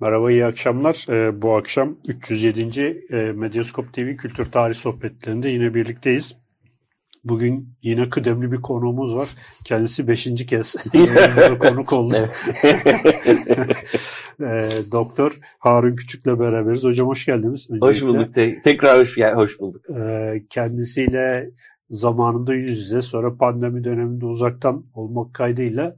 Merhaba, iyi akşamlar. Ee, bu akşam 307. E, Medyaskop TV Kültür Tarih Sohbetlerinde yine birlikteyiz. Bugün yine kıdemli bir konuğumuz var. Kendisi beşinci kez konuk oldu. e, Doktor Harun Küçük'le beraberiz. Hocam hoş geldiniz. Öncelikle. Hoş bulduk. Te- tekrar hoş, yani hoş bulduk. E, kendisiyle zamanında yüz yüze sonra pandemi döneminde uzaktan olmak kaydıyla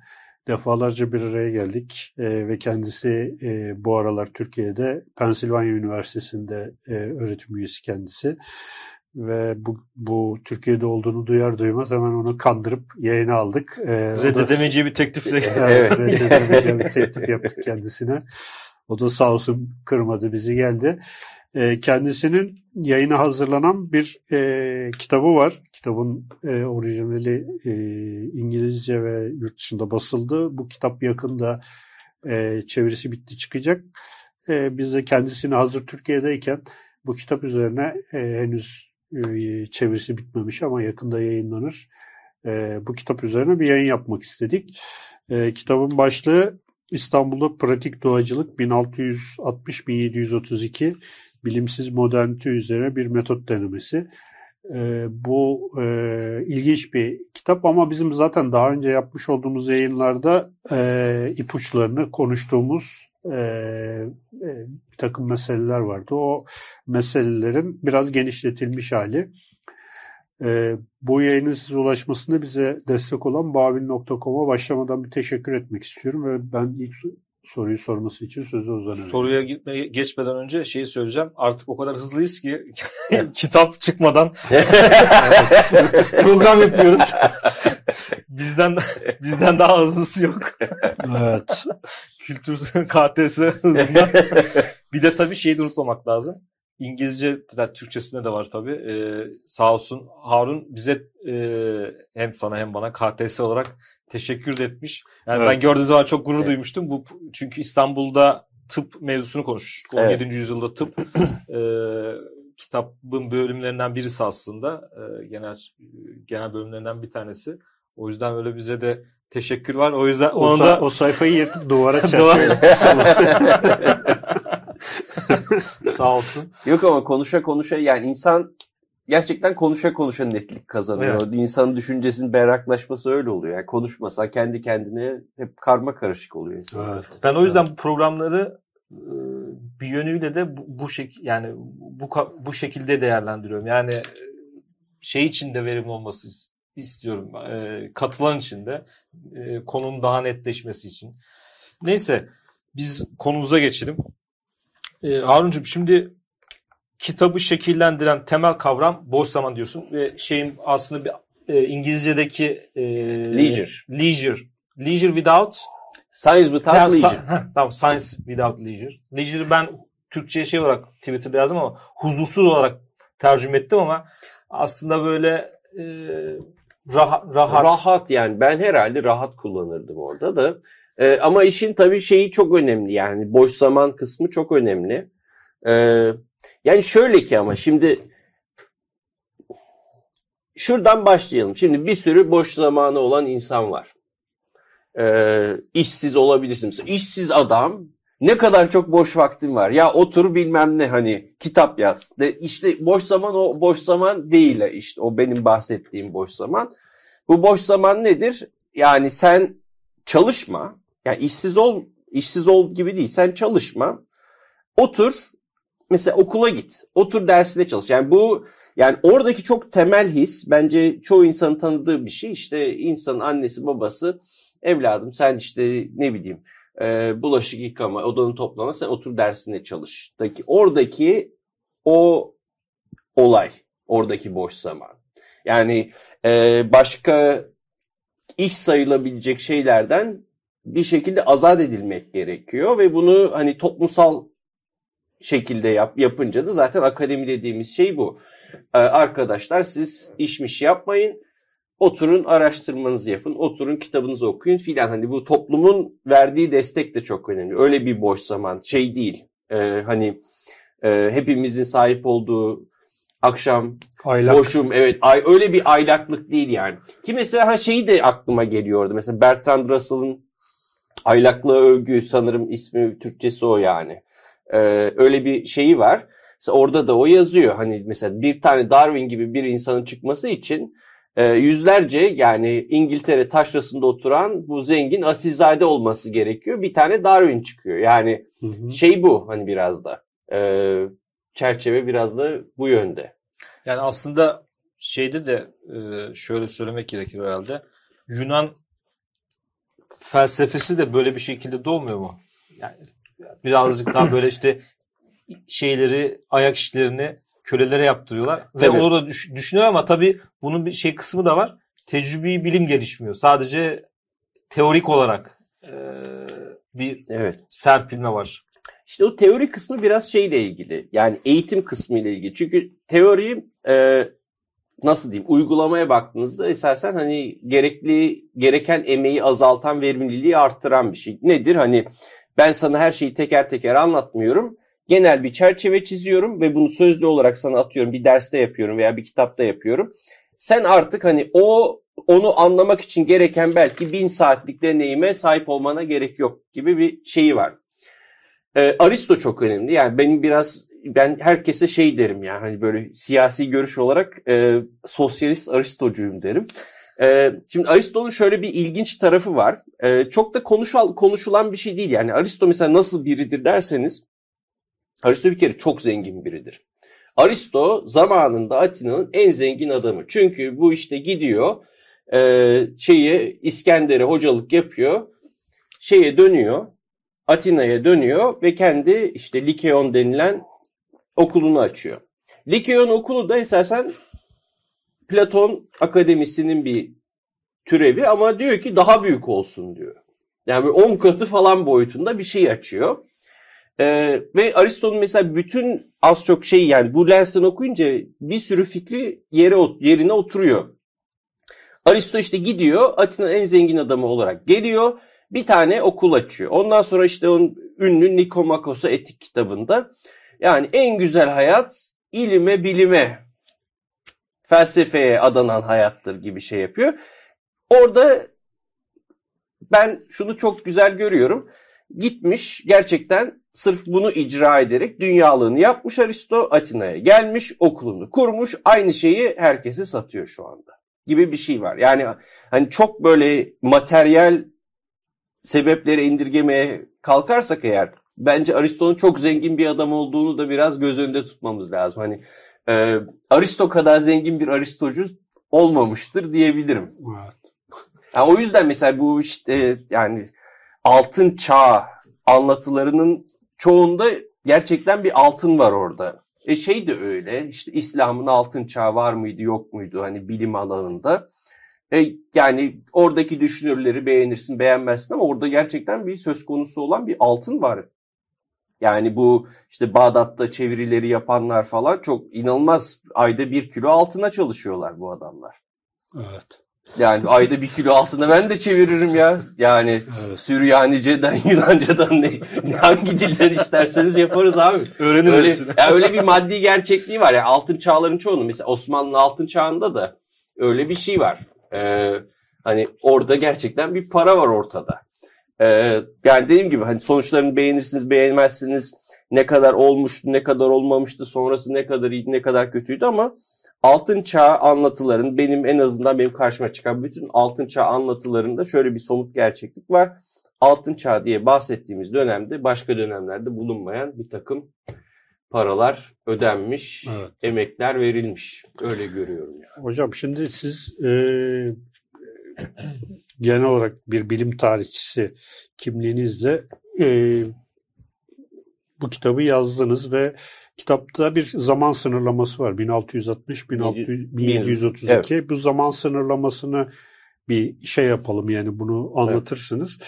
defalarca bir araya geldik e, ve kendisi e, bu aralar Türkiye'de Pennsylvania Üniversitesi'nde e, öğretim üyesi kendisi ve bu, bu Türkiye'de olduğunu duyar duymaz hemen onu kandırıp yayına aldık. E, reddedemeyeceği bir teklifle. evet, reddedemeyeceği bir teklif yaptık kendisine. O da sağ olsun kırmadı bizi geldi. E, kendisinin yayına hazırlanan bir e, kitabı var. Kitabın e, orijinali e, İngilizce ve yurt dışında basıldı. Bu kitap yakında e, çevirisi bitti çıkacak. E, biz de kendisini hazır Türkiye'deyken bu kitap üzerine e, henüz e, çevirisi bitmemiş ama yakında yayınlanır. E, bu kitap üzerine bir yayın yapmak istedik. E, kitabın başlığı İstanbul'da Pratik Doğacılık 1660-1732 bilimsiz modernite üzerine bir metot denemesi. E, bu e, ilginç bir kitap ama bizim zaten daha önce yapmış olduğumuz yayınlarda e, ipuçlarını konuştuğumuz e, e, bir takım meseleler vardı. O meselelerin biraz genişletilmiş hali. E, bu yayının size ulaşmasında bize destek olan bavin.com'a başlamadan bir teşekkür etmek istiyorum ve ben ilk soruyu sorması için sözü uzanıyorum. Soruya gitmeye geçmeden önce şeyi söyleyeceğim. Artık o kadar hızlıyız ki kitap çıkmadan program yapıyoruz. bizden bizden daha hızlısı yok. evet. Kültür KTS hızında. bir de tabii şeyi de unutmamak lazım. İngilizce de Türkçesinde de var tabii. Ee, sağ olsun Harun bize e, hem sana hem bana KTS olarak teşekkür de etmiş. Yani evet. ben gördüğüm zaman çok gurur evet. duymuştum. Bu çünkü İstanbul'da tıp mevzusunu konuştuk. 17. Evet. yüzyılda tıp e, kitabın bölümlerinden birisi aslında. E, genel genel bölümlerinden bir tanesi. O yüzden öyle bize de teşekkür var. O yüzden o, sa- o sayfayı yırtıp duvara çerçeve. Sağ olsun. Yok ama konuşa konuşa yani insan gerçekten konuşa konuşa netlik kazanıyor. Evet. İnsanın düşüncesinin berraklaşması öyle oluyor. Yani konuşmasa kendi kendine hep karma karışık oluyor. Evet. Ben o yüzden bu programları ıı, bir yönüyle de bu, bu şek yani bu bu şekilde değerlendiriyorum. Yani şey için de verimli olması istiyorum. E, katılan için de e, konunun daha netleşmesi için. Neyse biz konumuza geçelim. E, Haruncuğum şimdi kitabı şekillendiren temel kavram boş zaman diyorsun ve şeyin aslında bir e, İngilizce'deki e, leisure. leisure. Leisure without science without leisure. Sa- tamam science without leisure. Leisure ben Türkçe'ye şey olarak Twitter'da yazdım ama huzursuz olarak tercüme ettim ama aslında böyle e, rahat, rahat. Rahat yani ben herhalde rahat kullanırdım orada da. E, ama işin tabii şeyi çok önemli yani boş zaman kısmı çok önemli. E, yani şöyle ki ama şimdi şuradan başlayalım. Şimdi bir sürü boş zamanı olan insan var. E, işsiz olabilirsin. Mesela işsiz adam ne kadar çok boş vaktin var. Ya otur bilmem ne hani kitap yaz. De, işte boş zaman o boş zaman değil işte o benim bahsettiğim boş zaman. Bu boş zaman nedir? Yani sen çalışma yani işsiz ol, işsiz ol gibi değil. Sen çalışma. Otur. Mesela okula git. Otur dersine çalış. Yani bu yani oradaki çok temel his bence çoğu insanın tanıdığı bir şey. İşte insanın annesi babası evladım sen işte ne bileyim e, bulaşık yıkama, odanı toplama sen otur dersine çalış. Daki, oradaki o olay. Oradaki boş zaman. Yani e, başka iş sayılabilecek şeylerden bir şekilde azat edilmek gerekiyor ve bunu hani toplumsal şekilde yap, yapınca da zaten akademi dediğimiz şey bu. Ee, arkadaşlar siz işmiş yapmayın. Oturun araştırmanızı yapın. Oturun kitabınızı okuyun filan. Hani bu toplumun verdiği destek de çok önemli. Öyle bir boş zaman şey değil. Ee, hani e, hepimizin sahip olduğu akşam Aylak. boşum evet ay, öyle bir aylaklık değil yani. Ki mesela ha şeyi de aklıma geliyordu. Mesela Bertrand Russell'ın Aylaklığa övgü sanırım ismi Türkçesi o yani. Ee, öyle bir şeyi var. Mesela orada da o yazıyor. Hani mesela bir tane Darwin gibi bir insanın çıkması için e, yüzlerce yani İngiltere taşrasında oturan bu zengin asilzade olması gerekiyor. Bir tane Darwin çıkıyor. Yani Hı hı. şey bu hani biraz da. E, çerçeve biraz da bu yönde. Yani aslında şeyde de e, şöyle söylemek gerekir herhalde. Yunan felsefesi de böyle bir şekilde doğmuyor mu? Yani birazcık daha böyle işte şeyleri, ayak işlerini kölelere yaptırıyorlar. Ve Tabii. onu da düş- düşünüyor ama tabii bunun bir şey kısmı da var. Tecrübi bilim gelişmiyor. Sadece teorik olarak e, bir Evet. serpilme var. İşte o teori kısmı biraz şeyle ilgili. Yani eğitim kısmı ile ilgili. Çünkü teori e, nasıl diyeyim uygulamaya baktığınızda esasen hani gerekli gereken emeği azaltan verimliliği arttıran bir şey. Nedir? Hani ben sana her şeyi teker teker anlatmıyorum. Genel bir çerçeve çiziyorum ve bunu sözlü olarak sana atıyorum. Bir derste yapıyorum veya bir kitapta yapıyorum. Sen artık hani o onu anlamak için gereken belki bin saatlik deneyime sahip olmana gerek yok gibi bir şeyi var. E, Aristo çok önemli. Yani benim biraz ben herkese şey derim yani hani böyle siyasi görüş olarak e, sosyalist Aristocuyum derim. E, şimdi Aristo'nun şöyle bir ilginç tarafı var. E, çok da konuşal, konuşulan bir şey değil. Yani Aristo mesela nasıl biridir derseniz Aristo bir kere çok zengin biridir. Aristo zamanında Atina'nın en zengin adamı. Çünkü bu işte gidiyor e, şeyi İskender'e hocalık yapıyor. Şeye dönüyor. Atina'ya dönüyor ve kendi işte Likeon denilen okulunu açıyor. Likeon okulu da esasen Platon akademisinin bir türevi ama diyor ki daha büyük olsun diyor. Yani 10 katı falan boyutunda bir şey açıyor. Ee, ve Aristo'nun mesela bütün az çok şey yani bu lensten okuyunca bir sürü fikri yere yerine oturuyor. Aristo işte gidiyor Atina'nın en zengin adamı olarak geliyor bir tane okul açıyor. Ondan sonra işte onun ünlü Nikomakos'a etik kitabında yani en güzel hayat ilime bilime felsefeye adanan hayattır gibi şey yapıyor. Orada ben şunu çok güzel görüyorum. Gitmiş gerçekten sırf bunu icra ederek dünyalığını yapmış Aristo Atina'ya gelmiş okulunu kurmuş aynı şeyi herkese satıyor şu anda gibi bir şey var. Yani hani çok böyle materyal sebepleri indirgemeye kalkarsak eğer bence Aristo'nun çok zengin bir adam olduğunu da biraz göz önünde tutmamız lazım. Hani e, Aristo kadar zengin bir Aristocu olmamıştır diyebilirim. Evet. Yani o yüzden mesela bu işte yani altın çağ anlatılarının çoğunda gerçekten bir altın var orada. E şey de öyle işte İslam'ın altın çağı var mıydı yok muydu hani bilim alanında. E, yani oradaki düşünürleri beğenirsin beğenmezsin ama orada gerçekten bir söz konusu olan bir altın var. Yani bu işte Bağdat'ta çevirileri yapanlar falan çok inanılmaz ayda bir kilo altına çalışıyorlar bu adamlar. Evet. Yani ayda bir kilo altına ben de çeviririm ya. Yani Evet. Süryanice'den, Yunanca'dan ne, hangi dilden isterseniz yaparız abi. Öğreniriz Öyle, hepsini. ya öyle bir maddi gerçekliği var ya altın çağların çoğunu mesela Osmanlı altın çağında da öyle bir şey var. Ee, hani orada gerçekten bir para var ortada. Ee, yani dediğim gibi hani sonuçlarını beğenirsiniz beğenmezsiniz ne kadar olmuştu ne kadar olmamıştı sonrası ne kadar iyiydi ne kadar kötüydü ama altın çağ anlatıların benim en azından benim karşıma çıkan bütün altın çağ anlatılarında şöyle bir somut gerçeklik var. Altın çağ diye bahsettiğimiz dönemde başka dönemlerde bulunmayan bir takım paralar ödenmiş, Evet. emekler verilmiş. Öyle görüyorum yani. Hocam şimdi siz e, genel olarak bir bilim tarihçisi kimliğinizle e, bu kitabı yazdınız ve kitapta bir zaman sınırlaması var. 1660 1600, 1732. Bu zaman sınırlamasını bir şey yapalım yani bunu anlatırsınız.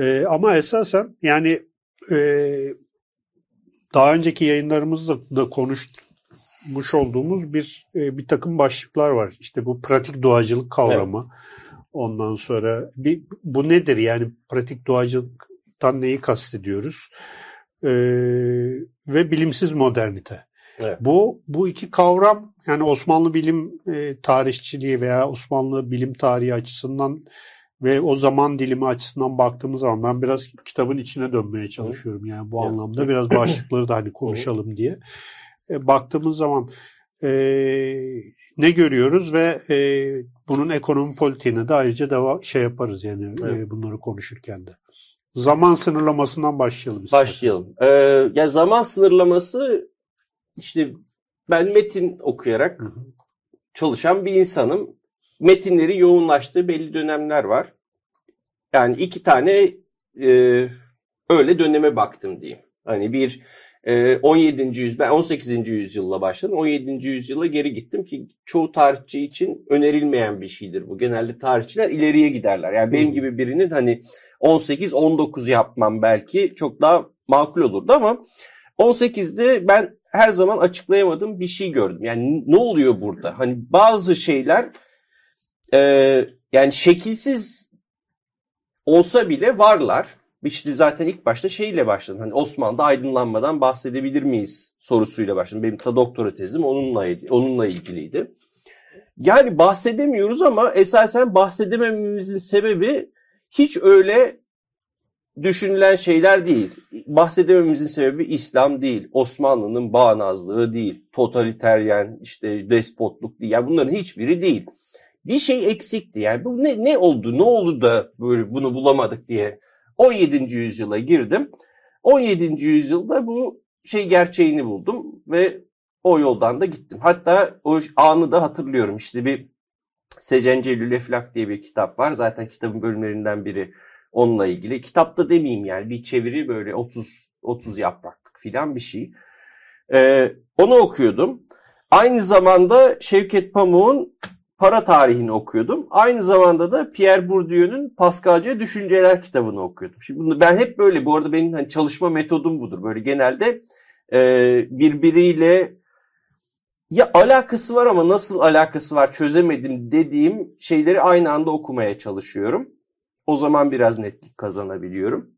E, ama esasen yani e, daha önceki yayınlarımızda da konuşmuş olduğumuz bir e, bir takım başlıklar var. İşte bu pratik doğacılık kavramı. Ondan sonra bir, bu nedir yani pratik doğacılıktan neyi kastediyoruz? E, ve bilimsiz modernite. Evet. Bu bu iki kavram yani Osmanlı bilim e, tarihçiliği veya Osmanlı bilim tarihi açısından ve o zaman dilimi açısından baktığımız zaman ben biraz kitabın içine dönmeye çalışıyorum. Yani bu anlamda biraz başlıkları da hani konuşalım diye. E, baktığımız zaman e, ne görüyoruz ve e, bunun ekonomi politiğine de ayrıca deva şey yaparız yani e, Evet. bunları konuşurken de. Zaman sınırlamasından başlayalım. istersen. Başlayalım. Ee, ya zaman sınırlaması işte ben metin okuyarak Hı hı. çalışan bir insanım. Metinleri yoğunlaştığı belli dönemler var. Yani iki tane e, öyle döneme baktım diyeyim. Hani bir 17. yüz, ben 18. yüzyılla başladım. 17. yüzyıla geri gittim ki çoğu tarihçi için önerilmeyen bir şeydir bu. Genelde tarihçiler ileriye giderler. Yani benim gibi birinin hani 18-19 yapmam belki çok daha makul olurdu ama 18'de ben her zaman açıklayamadığım bir şey gördüm. Yani ne oluyor burada? Hani bazı şeyler e, yani şekilsiz olsa bile varlar. İşte zaten ilk başta şeyle başladım. Hani Osmanlı'da aydınlanmadan bahsedebilir miyiz sorusuyla başladım. Benim ta doktora tezim onunla onunla ilgiliydi. Yani bahsedemiyoruz ama esasen bahsedemememizin sebebi hiç öyle düşünülen şeyler değil. Bahsedememizin sebebi İslam değil, Osmanlı'nın bağnazlığı değil, totaliteryen işte despotluk değil. Yani bunların hiçbiri değil. Bir şey eksikti. Yani bu ne ne oldu? Ne oldu da böyle bunu bulamadık diye 17. yüzyıla girdim. 17. yüzyılda bu şey gerçeğini buldum ve o yoldan da gittim. Hatta o anı da hatırlıyorum. İşte bir Secencelül Eflak diye bir kitap var. Zaten kitabın bölümlerinden biri onunla ilgili. Kitapta demeyeyim yani bir çeviri böyle 30 30 yapraklık filan bir şey. Ee, onu okuyordum. Aynı zamanda Şevket Pamuk'un para tarihini okuyordum. Aynı zamanda da Pierre Bourdieu'nun Pascalca Düşünceler kitabını okuyordum. Şimdi bunu ben hep böyle bu arada benim hani çalışma metodum budur. Böyle genelde e, birbiriyle ya alakası var ama nasıl alakası var çözemedim dediğim şeyleri aynı anda okumaya çalışıyorum. O zaman biraz netlik kazanabiliyorum.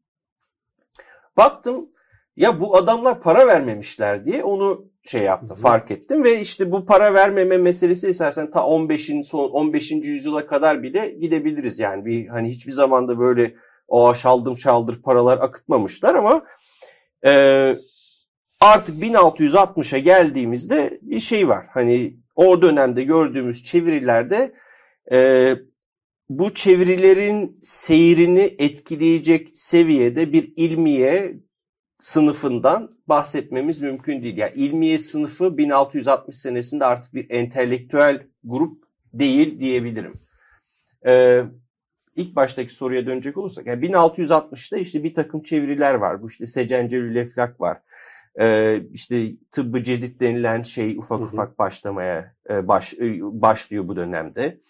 Baktım ya bu adamlar para vermemişler diye onu şey yaptım, fark ettim ve işte bu para vermeme meselesi esasen ta 15'in son 15. yüzyıla kadar bile gidebiliriz yani bir hani hiçbir zamanda böyle o şaldım şaldır paralar akıtmamışlar ama e, artık 1660'a geldiğimizde bir şey var. Hani o dönemde gördüğümüz çevirilerde e, bu çevirilerin seyrini etkileyecek seviyede bir ilmiye sınıfından bahsetmemiz mümkün değil. Yani ilmiye sınıfı 1660 senesinde artık bir entelektüel grup değil diyebilirim. Ee, ilk baştaki soruya dönecek olursak, yani 1660'da işte bir takım çeviriler var. Bu işte Secencelül Eflak var. Ee, işte tıbbı cedid denilen şey ufak Hı hı. ufak başlamaya e, baş, e, başlıyor bu dönemde.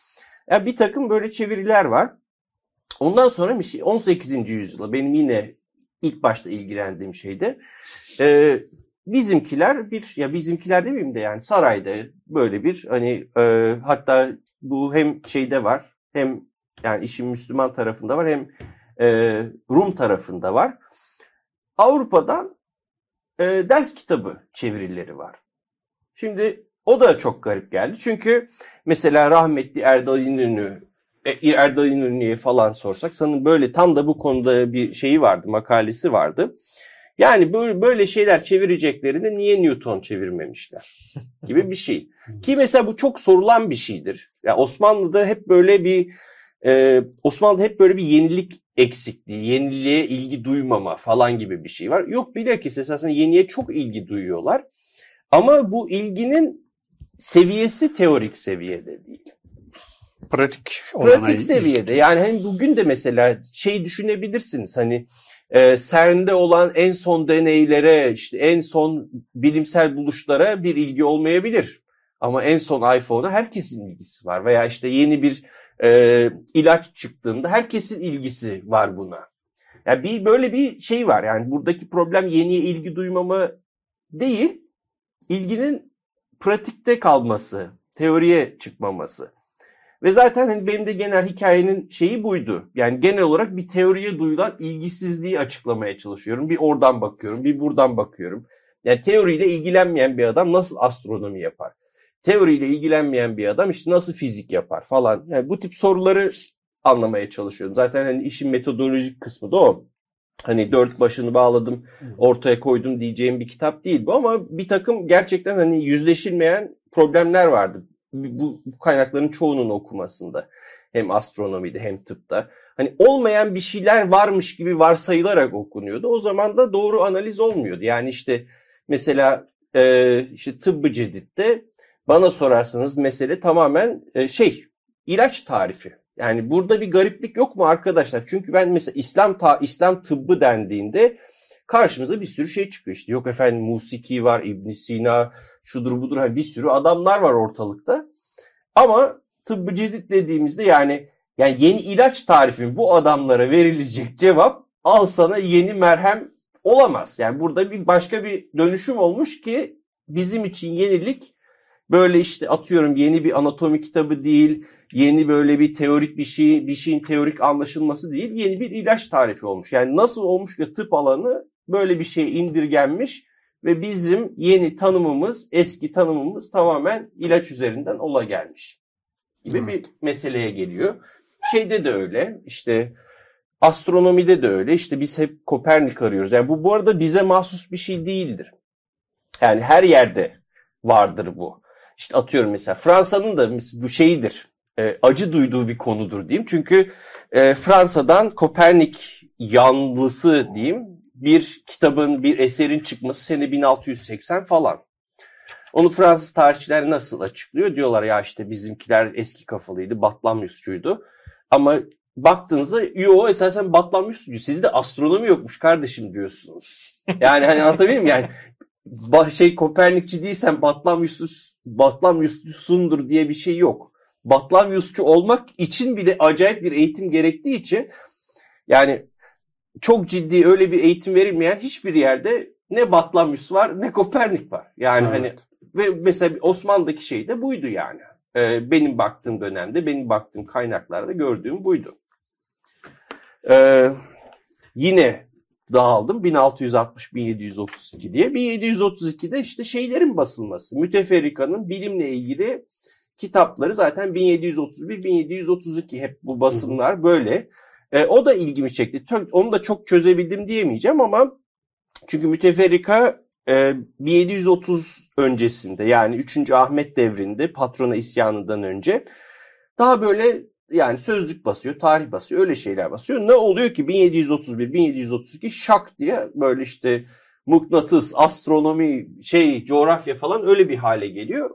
Yani bir takım böyle çeviriler var. Ondan sonra bir şey 18. yüzyıla benim yine ilk başta ilgilendiğim şeyde e, bizimkiler bir ya bizimkiler demeyeyim de yani sarayda böyle bir hani e, hatta bu hem şeyde var hem yani işin Müslüman tarafında var hem e, Rum tarafında var. Avrupa'dan e, ders kitabı çevirileri var. Şimdi o da çok garip geldi. Çünkü mesela rahmetli Erdal İnönü Erdal İnönü'ye falan sorsak sanırım böyle tam da bu konuda bir şeyi vardı, makalesi vardı. Yani böyle, böyle şeyler çevireceklerini niye Newton çevirmemişler gibi bir şey. Ki mesela bu çok sorulan bir şeydir. Ya Osmanlı'da hep böyle bir e, Osmanlı'da hep böyle bir yenilik eksikliği, yeniliğe ilgi duymama falan gibi bir şey var. Yok bilakis esasında yeniye çok ilgi duyuyorlar. Ama bu ilginin seviyesi teorik seviyede değil. Pratik Pratik seviyede. Yani hani bugün de mesela şey düşünebilirsiniz hani e, CERN'de olan en son deneylere, işte en son bilimsel buluşlara bir ilgi olmayabilir. Ama en son iPhone'a herkesin ilgisi var. Veya işte yeni bir e, ilaç çıktığında herkesin ilgisi var buna. Yani bir böyle bir şey var. Yani buradaki problem yeniye ilgi duymama değil, ilginin pratikte kalması, teoriye çıkmaması. Ve zaten hani benim de genel hikayenin şeyi buydu. Yani genel olarak bir teoriye duyulan ilgisizliği açıklamaya çalışıyorum. Bir oradan bakıyorum, bir buradan bakıyorum. Yani teoriyle ilgilenmeyen bir adam nasıl astronomi yapar? Teoriyle ilgilenmeyen bir adam işte nasıl fizik yapar falan. Yani bu tip soruları anlamaya çalışıyorum. Zaten hani işin metodolojik kısmı da o. Hani dört başını bağladım, ortaya koydum diyeceğim bir kitap değil bu ama bir takım gerçekten hani yüzleşilmeyen problemler vardı. Bu, bu kaynakların çoğunun okumasında. Hem astronomide hem tıpta. Hani olmayan bir şeyler varmış gibi varsayılarak okunuyordu. O zaman da doğru analiz olmuyordu. Yani işte mesela e, işte tıbbı ceditte bana sorarsanız mesele tamamen e, şey ilaç tarifi. Yani burada bir gariplik yok mu arkadaşlar? Çünkü ben mesela İslam ta İslam tıbbı dendiğinde karşımıza bir sürü şey çıkıyor işte. Yok efendim musiki var, İbn Sina, şudur budur hani bir sürü adamlar var ortalıkta. Ama tıbbı cedid dediğimizde yani yani yeni ilaç tarifin bu adamlara verilecek cevap al sana yeni merhem olamaz. Yani burada bir başka bir dönüşüm olmuş ki bizim için yenilik böyle işte atıyorum yeni bir anatomi kitabı değil, yeni böyle bir teorik bir şey, bir şeyin teorik anlaşılması değil, yeni bir ilaç tarifi olmuş. Yani nasıl olmuş ki tıp alanı böyle bir şeye indirgenmiş ve bizim yeni tanımımız, eski tanımımız tamamen ilaç üzerinden ola gelmiş gibi evet. bir meseleye geliyor. Şeyde de öyle, işte astronomide de öyle. İşte biz hep Kopernik arıyoruz. Yani bu bu arada bize mahsus bir şey değildir. Yani her yerde vardır bu. İşte atıyorum mesela Fransa'nın da bu şeyidir. E, acı duyduğu bir konudur diyeyim. Çünkü e, Fransa'dan Kopernik yanlısı diyeyim bir kitabın, bir eserin çıkması sene 1680 falan. Onu Fransız tarihçiler nasıl açıklıyor? Diyorlar ya işte bizimkiler eski kafalıydı, Batlamyusçuydu. Ama baktığınızda yo esasen Batlamyusçu. Sizde astronomi yokmuş kardeşim diyorsunuz. Yani hani anlatabiliyor muyum? Yani şey Kopernikçi değilsen Batlamyus Batlamyusçusundur diye bir şey yok. Batlamyusçu olmak için bile acayip bir eğitim gerektiği için yani çok ciddi öyle bir eğitim verilmeyen hiçbir yerde ne Batlamyus var ne Kopernik var. Yani evet. hani ve mesela Osmanlı'daki şey de buydu yani. Ee, benim baktığım dönemde, benim baktığım kaynaklarda gördüğüm buydu. Ee, yine dağıldım 1660-1732 diye. 1732'de işte şeylerin basılması. Müteferrika'nın bilimle ilgili kitapları zaten 1731-1732 hep bu basımlar böyle. E, o da ilgimi çekti. Onu da çok çözebildim diyemeyeceğim ama çünkü müteferrika e, 1730 öncesinde yani 3. Ahmet devrinde patrona isyanından önce daha böyle yani sözlük basıyor, tarih basıyor, öyle şeyler basıyor. Ne oluyor ki 1731, 1732 şak diye böyle işte mıknatıs, astronomi, şey, coğrafya falan öyle bir hale geliyor.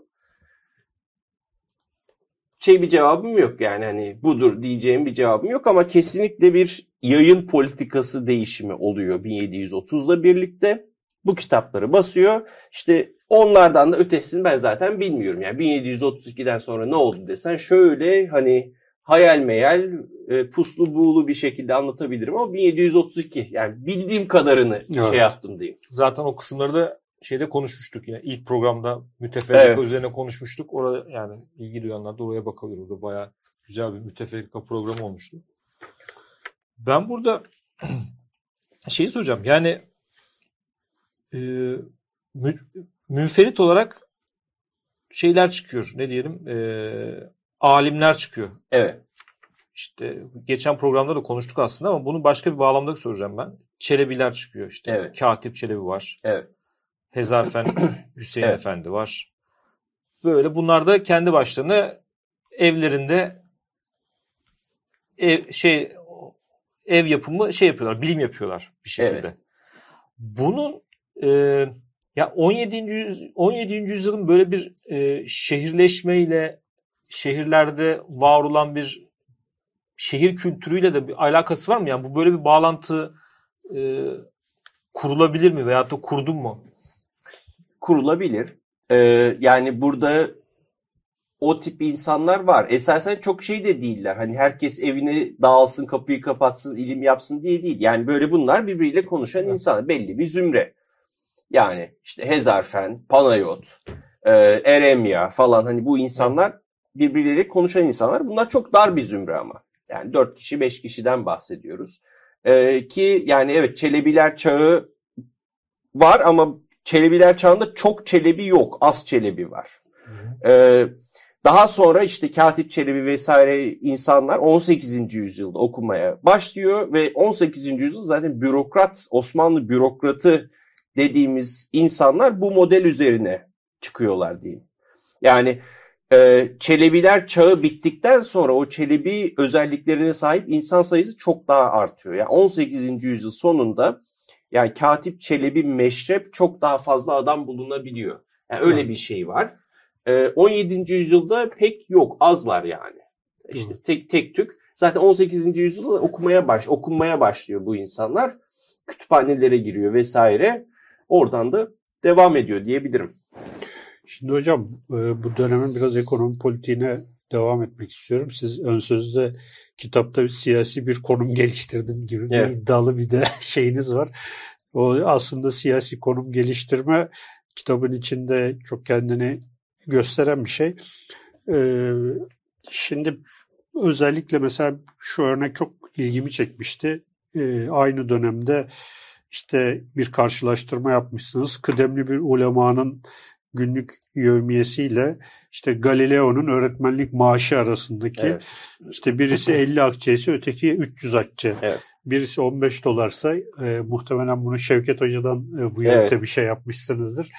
Şey bir cevabım yok yani hani budur diyeceğim bir cevabım yok ama kesinlikle bir yayın politikası değişimi oluyor 1730'la birlikte. Bu kitapları basıyor. İşte onlardan da ötesini ben zaten bilmiyorum. Yani 1732'den sonra ne oldu desen şöyle hani hayal meyal e, puslu buğulu bir şekilde anlatabilirim ama 1732 yani bildiğim kadarını evet. şey yaptım diyeyim. Zaten o kısımları da şeyde konuşmuştuk yine ilk programda müteferrika evet. üzerine konuşmuştuk. Orada yani ilgi duyanlar da oraya bakabilir. Orada bayağı güzel bir müteferrika programı olmuştu. Ben burada şeyi soracağım. Yani e, mü, münferit olarak şeyler çıkıyor. Ne diyelim? E, alimler çıkıyor. Evet. İşte geçen programda da konuştuk aslında ama bunu başka bir bağlamda soracağım ben. Çelebiler çıkıyor işte. Evet. Katip Çelebi var. Evet. Hezarfen Hüseyin evet. Efendi var. Böyle bunlar da kendi başlarına evlerinde ev, şey ev yapımı şey yapıyorlar, bilim yapıyorlar bir şekilde. Evet. Bunun e, ya 17. Yüz, 17. yüzyılın böyle bir e, şehirleşmeyle şehirlerde var olan bir şehir kültürüyle de bir alakası var mı? Yani bu böyle bir bağlantı e, kurulabilir mi veyahut da kurdun mu? Kurulabilir. Ee, yani burada o tip insanlar var. Esasen çok şey de değiller. Hani herkes evine dağılsın, kapıyı kapatsın, ilim yapsın diye değil. Yani böyle bunlar birbiriyle konuşan evet. insanlar. Belli bir zümre. Yani işte Hezarfen, Panayot, e, Eremya falan hani bu insanlar birbirleriyle konuşan insanlar. Bunlar çok dar bir zümre ama. Yani 4 kişi 5 kişiden bahsediyoruz. Ee, ki yani evet Çelebiler çağı var ama Çelebiler çağında çok Çelebi yok. Az Çelebi var. Ee, Daha sonra işte Katip Çelebi vesaire insanlar 18. yüzyılda okumaya başlıyor ve 18. yüzyıl zaten bürokrat, Osmanlı bürokratı dediğimiz insanlar bu model üzerine çıkıyorlar diyeyim. Yani e, Çelebiler çağı bittikten sonra o Çelebi özelliklerine sahip insan sayısı çok daha artıyor. Yani 18. yüzyıl sonunda yani Katip Çelebi meşrep çok daha fazla adam bulunabiliyor. Yani öyle bir şey var. 17. yüzyılda pek yok, azlar yani. İşte tek tek tük. Zaten 18. yüzyılda okumaya baş, okunmaya başlıyor bu insanlar. Kütüphanelere giriyor vesaire. Oradan da devam ediyor diyebilirim. Şimdi hocam bu dönemin biraz ekonomi politiğine devam etmek istiyorum. Siz ön sözde kitapta bir siyasi bir konum geliştirdim gibi evet. bir iddialı bir de şeyiniz var. O aslında siyasi konum geliştirme kitabın içinde çok kendini gösteren bir şey. Ee, şimdi özellikle mesela şu örnek çok ilgimi çekmişti. Ee, aynı dönemde işte bir karşılaştırma yapmışsınız. Kıdemli bir ulemanın günlük yevmiyesiyle işte Galileo'nun öğretmenlik maaşı arasındaki evet. işte birisi 50 akçesi öteki 300 akçe. Evet. Birisi 15 dolarsa e, muhtemelen bunu Şevket Hoca'dan e, bu yönte evet. bir şey yapmışsınızdır.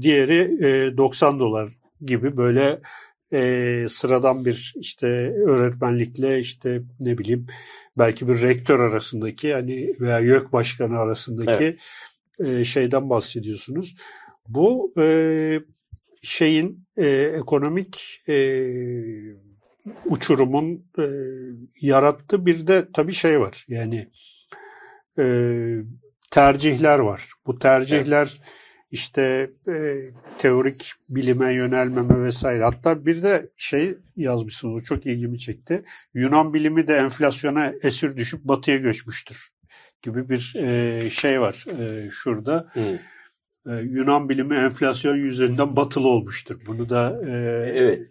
Diğeri e, 90 dolar gibi böyle e, sıradan bir işte öğretmenlikle işte ne bileyim belki bir rektör arasındaki hani veya YÖK başkanı arasındaki evet. e, şeyden bahsediyorsunuz. Bu e, şeyin e, ekonomik e, uçurumun e, yarattığı bir de tabii şey var. Yani e, tercihler var. Bu tercihler evet. işte e, teorik bilime yönelmeme vesaire. Hatta bir de şey yazmışsınız o çok ilgimi çekti. Yunan bilimi de enflasyona esir düşüp batıya göçmüştür gibi bir e, şey var e, şurada. Hmm. E, Yunan bilimi enflasyon yüzünden batılı olmuştur. Bunu da e, evet.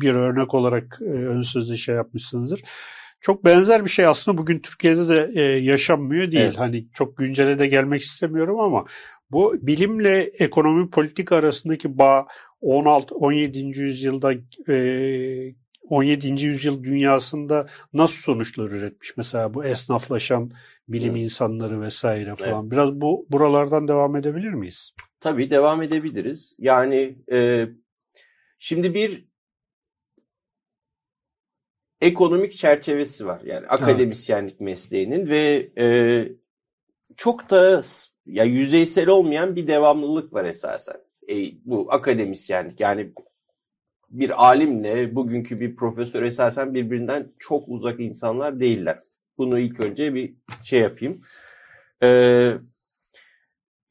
bir örnek olarak e, ön sözde şey yapmışsınızdır. Çok benzer bir şey aslında bugün Türkiye'de de e, yaşanmıyor değil. Evet. Hani çok güncele de gelmek istemiyorum ama bu bilimle ekonomi politik arasındaki bağ 16 17. yüzyılda e, 17. yüzyıl dünyasında nasıl sonuçlar üretmiş? Mesela bu esnaflaşan bilim evet. insanları vesaire falan. Evet. Biraz bu buralardan devam edebilir miyiz? Tabii devam edebiliriz. Yani e, şimdi bir ekonomik çerçevesi var. Yani akademisyenlik evet. mesleğinin ve e, çok da ya yüzeysel olmayan bir devamlılık var esasen. E, bu akademisyenlik yani bir alimle bugünkü bir profesör esasen birbirinden çok uzak insanlar değiller. Bunu ilk önce bir şey yapayım. Ee,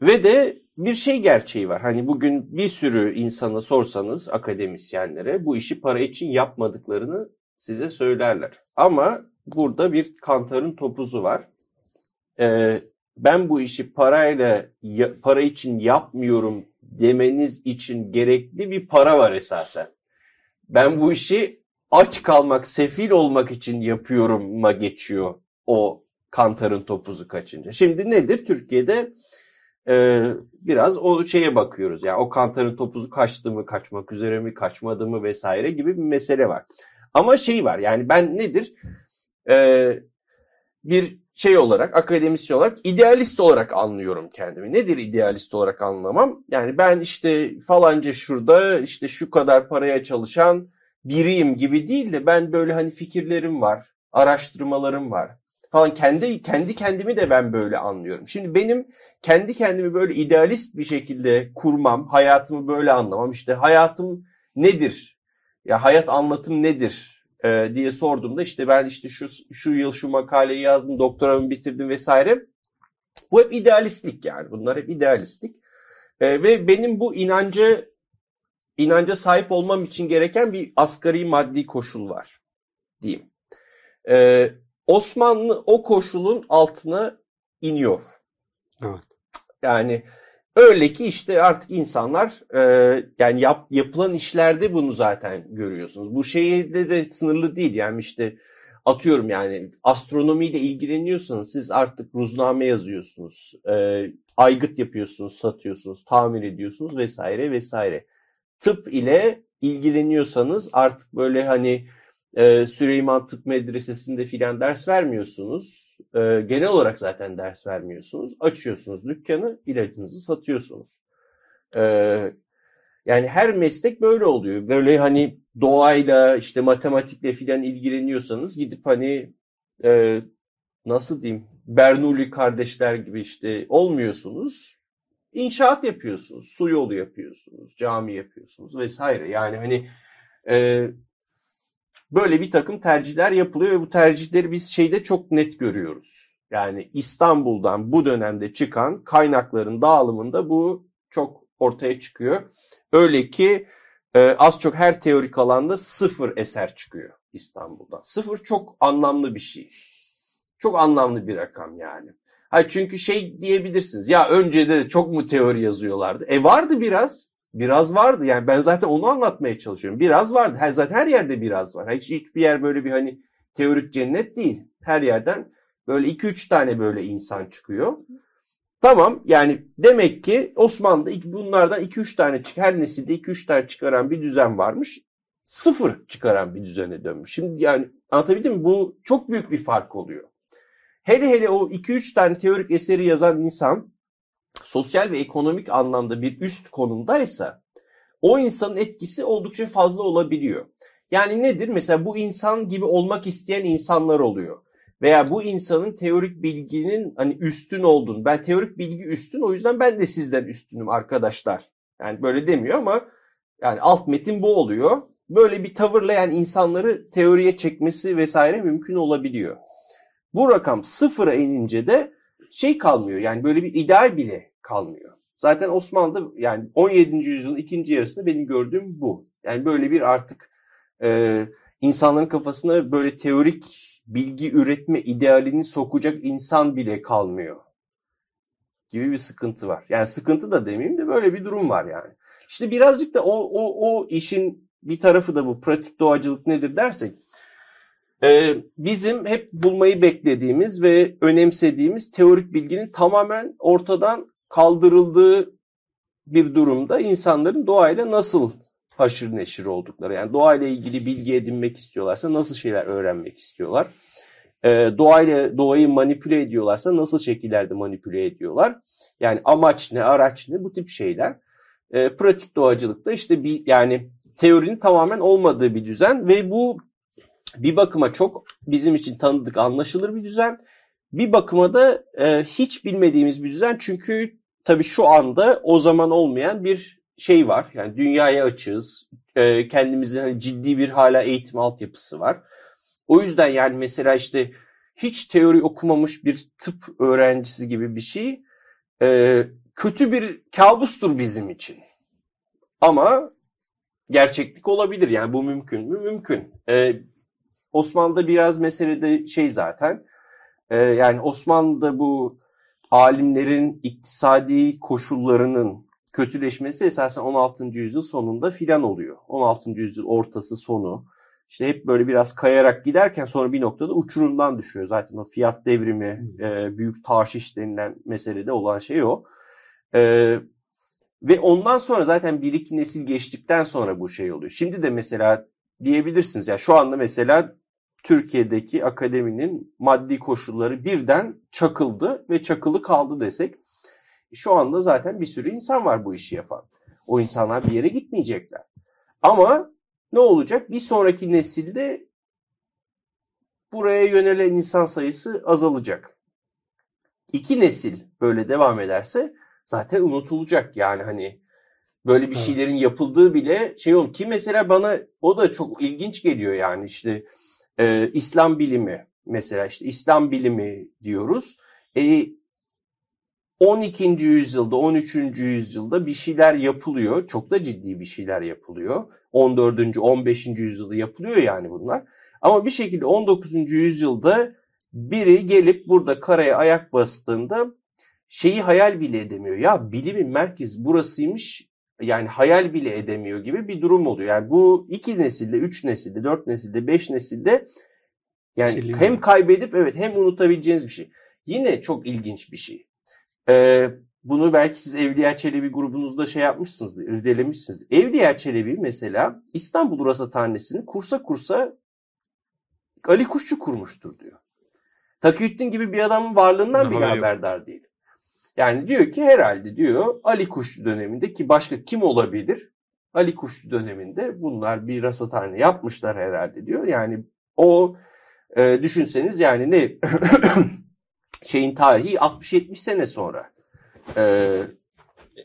ve de bir şey gerçeği var. Hani bugün bir sürü insana sorsanız akademisyenlere bu işi para için yapmadıklarını size söylerler. Ama burada bir kantarın topuzu var. Ee, ben bu işi parayla para için yapmıyorum demeniz için gerekli bir para var esasen. Ben bu işi aç kalmak, sefil olmak için yapıyorum'a geçiyor o kantarın topuzu kaçınca. Şimdi nedir? Türkiye'de e, biraz o şeye bakıyoruz. Yani o kantarın topuzu kaçtı mı, kaçmak üzere mi, kaçmadı mı vesaire gibi bir mesele var. Ama şey var yani ben nedir? E, bir şey olarak, akademisyen olarak, idealist olarak anlıyorum kendimi. Nedir idealist olarak anlamam? Yani ben işte falanca şurada işte şu kadar paraya çalışan biriyim gibi değil de ben böyle hani fikirlerim var, araştırmalarım var falan kendi kendi kendimi de ben böyle anlıyorum. Şimdi benim kendi kendimi böyle idealist bir şekilde kurmam, hayatımı böyle anlamam. İşte hayatım nedir? Ya hayat anlatım nedir? e, diye sorduğumda işte ben işte şu şu yıl şu makaleyi yazdım, doktoramı bitirdim vesaire. Bu hep idealistlik yani. Bunlar hep idealistlik. E, ve benim bu inancı inanca sahip olmam için gereken bir asgari maddi koşul var diyeyim. Ee, Osmanlı o koşulun altına iniyor. Evet. Yani öyle ki işte artık insanlar e, yani yap, yapılan işlerde bunu zaten görüyorsunuz. Bu şeyde de sınırlı değil yani işte atıyorum yani astronomiyle ilgileniyorsanız siz artık ruzname yazıyorsunuz, e, aygıt yapıyorsunuz, satıyorsunuz, tamir ediyorsunuz vesaire vesaire tıp ile ilgileniyorsanız artık böyle hani e, Süleyman Tıp Medresesi'nde filan ders vermiyorsunuz. E, genel olarak zaten ders vermiyorsunuz. Açıyorsunuz dükkanı, ilacınızı satıyorsunuz. E, yani her meslek böyle oluyor. Böyle hani doğayla işte matematikle filan ilgileniyorsanız gidip hani e, nasıl diyeyim Bernoulli kardeşler gibi işte olmuyorsunuz. İnşaat yapıyorsunuz, su yolu yapıyorsunuz, cami yapıyorsunuz vesaire. Yani hani e, böyle bir takım tercihler yapılıyor ve bu tercihleri biz şeyde çok net görüyoruz. Yani İstanbul'dan bu dönemde çıkan kaynakların dağılımında bu çok ortaya çıkıyor. Öyle ki e, az çok her teorik alanda sıfır eser çıkıyor İstanbul'dan. Sıfır çok anlamlı bir şey. Çok anlamlı bir rakam yani. Hayır çünkü şey diyebilirsiniz. Ya önce de çok mu teori yazıyorlardı? E vardı biraz. Biraz vardı. Yani ben zaten onu anlatmaya çalışıyorum. Biraz vardı. Her zaten her yerde biraz var. Hiç hiçbir yer böyle bir hani teorik cennet değil. Her yerden böyle 2-3 tane böyle insan çıkıyor. Tamam yani demek ki Osmanlı'da bunlardan 2-3 tane çık her nesilde 2-3 tane çıkaran bir düzen varmış. Sıfır çıkaran bir düzene dönmüş. Şimdi yani anlatabildim mi? Bu çok büyük bir fark oluyor. Hele hele o 2-3 tane teorik eseri yazan insan sosyal ve ekonomik anlamda bir üst konumdaysa o insanın etkisi oldukça fazla olabiliyor. Yani nedir? Mesela bu insan gibi olmak isteyen insanlar oluyor. Veya bu insanın teorik bilginin hani üstün olduğunu. Ben teorik bilgi üstün o yüzden ben de sizden üstünüm arkadaşlar. Yani böyle demiyor ama yani alt metin bu oluyor. Böyle bir tavırla yani insanları teoriye çekmesi vesaire mümkün olabiliyor. Bu rakam sıfıra inince de şey kalmıyor yani böyle bir ideal bile kalmıyor. Zaten Osmanlı'da yani 17. yüzyılın ikinci yarısında benim gördüğüm bu. Yani böyle bir artık e, insanların kafasına böyle teorik bilgi üretme idealini sokacak insan bile kalmıyor gibi bir sıkıntı var. Yani sıkıntı da demeyeyim de böyle bir durum var yani. İşte birazcık da o, o, o işin bir tarafı da bu pratik doğacılık nedir dersek bizim hep bulmayı beklediğimiz ve önemsediğimiz teorik bilginin tamamen ortadan kaldırıldığı bir durumda insanların doğayla nasıl haşır neşir oldukları. Yani doğayla ilgili bilgi edinmek istiyorlarsa nasıl şeyler öğrenmek istiyorlar. Ee, doğayla doğayı manipüle ediyorlarsa nasıl şekillerde manipüle ediyorlar. Yani amaç ne, araç ne bu tip şeyler. Ee, pratik doğacılıkta işte bir yani teorinin tamamen olmadığı bir düzen ve bu bir bakıma çok bizim için tanıdık, anlaşılır bir düzen. Bir bakıma da e, hiç bilmediğimiz bir düzen çünkü tabii şu anda o zaman olmayan bir şey var. Yani dünyaya açığız. E, kendimizin hani ciddi bir hala eğitim altyapısı var. O yüzden yani mesela işte hiç teori okumamış bir tıp öğrencisi gibi bir şey e, kötü bir kabustur bizim için. Ama gerçeklik olabilir. Yani bu mümkün mü? Mümkün. E, Osmanlı'da biraz mesele de şey zaten. E, yani Osmanlı'da bu alimlerin iktisadi koşullarının kötüleşmesi esasen 16. yüzyıl sonunda filan oluyor. 16. yüzyıl ortası sonu. İşte hep böyle biraz kayarak giderken sonra bir noktada uçurumdan düşüyor. Zaten o fiyat devrimi, e, büyük taşiş denilen meselede olan şey o. E, ve ondan sonra zaten bir iki nesil geçtikten sonra bu şey oluyor. Şimdi de mesela diyebilirsiniz ya şu anda mesela Türkiye'deki akademinin maddi koşulları birden çakıldı ve çakılı kaldı desek şu anda zaten bir sürü insan var bu işi yapan. O insanlar bir yere gitmeyecekler. Ama ne olacak? Bir sonraki nesilde buraya yönelen insan sayısı azalacak. İki nesil böyle devam ederse zaten unutulacak. Yani hani böyle bir şeylerin yapıldığı bile şey olur. Ki mesela bana o da çok ilginç geliyor yani işte e, İslam bilimi mesela işte İslam bilimi diyoruz. E, 12. yüzyılda, 13. yüzyılda bir şeyler yapılıyor. Çok da ciddi bir şeyler yapılıyor. 14. 15. yüzyılda yapılıyor yani bunlar. Ama bir şekilde 19. yüzyılda biri gelip burada karaya ayak bastığında şeyi hayal bile edemiyor. Ya bilimin merkez burasıymış yani hayal bile edemiyor gibi bir durum oluyor. Yani bu iki nesilde, üç nesilde, dört nesilde, beş nesilde yani Siliniyor. hem kaybedip evet hem unutabileceğiniz bir şey. Yine çok ilginç bir şey. Ee, bunu belki siz Evliya Çelebi grubunuzda şey yapmışsınızdır, irdelemişsinizdir. Evliya Çelebi mesela İstanbul Rasathanesi'ni kursa kursa Ali Kuşçu kurmuştur diyor. Takiyüddin gibi bir adamın varlığından bile haberdar değil. Yani diyor ki herhalde diyor Ali Kuşçu döneminde ki başka kim olabilir? Ali Kuşçu döneminde bunlar bir rasathane yapmışlar herhalde diyor. Yani o e, düşünseniz yani ne şeyin tarihi 60-70 sene sonra. E,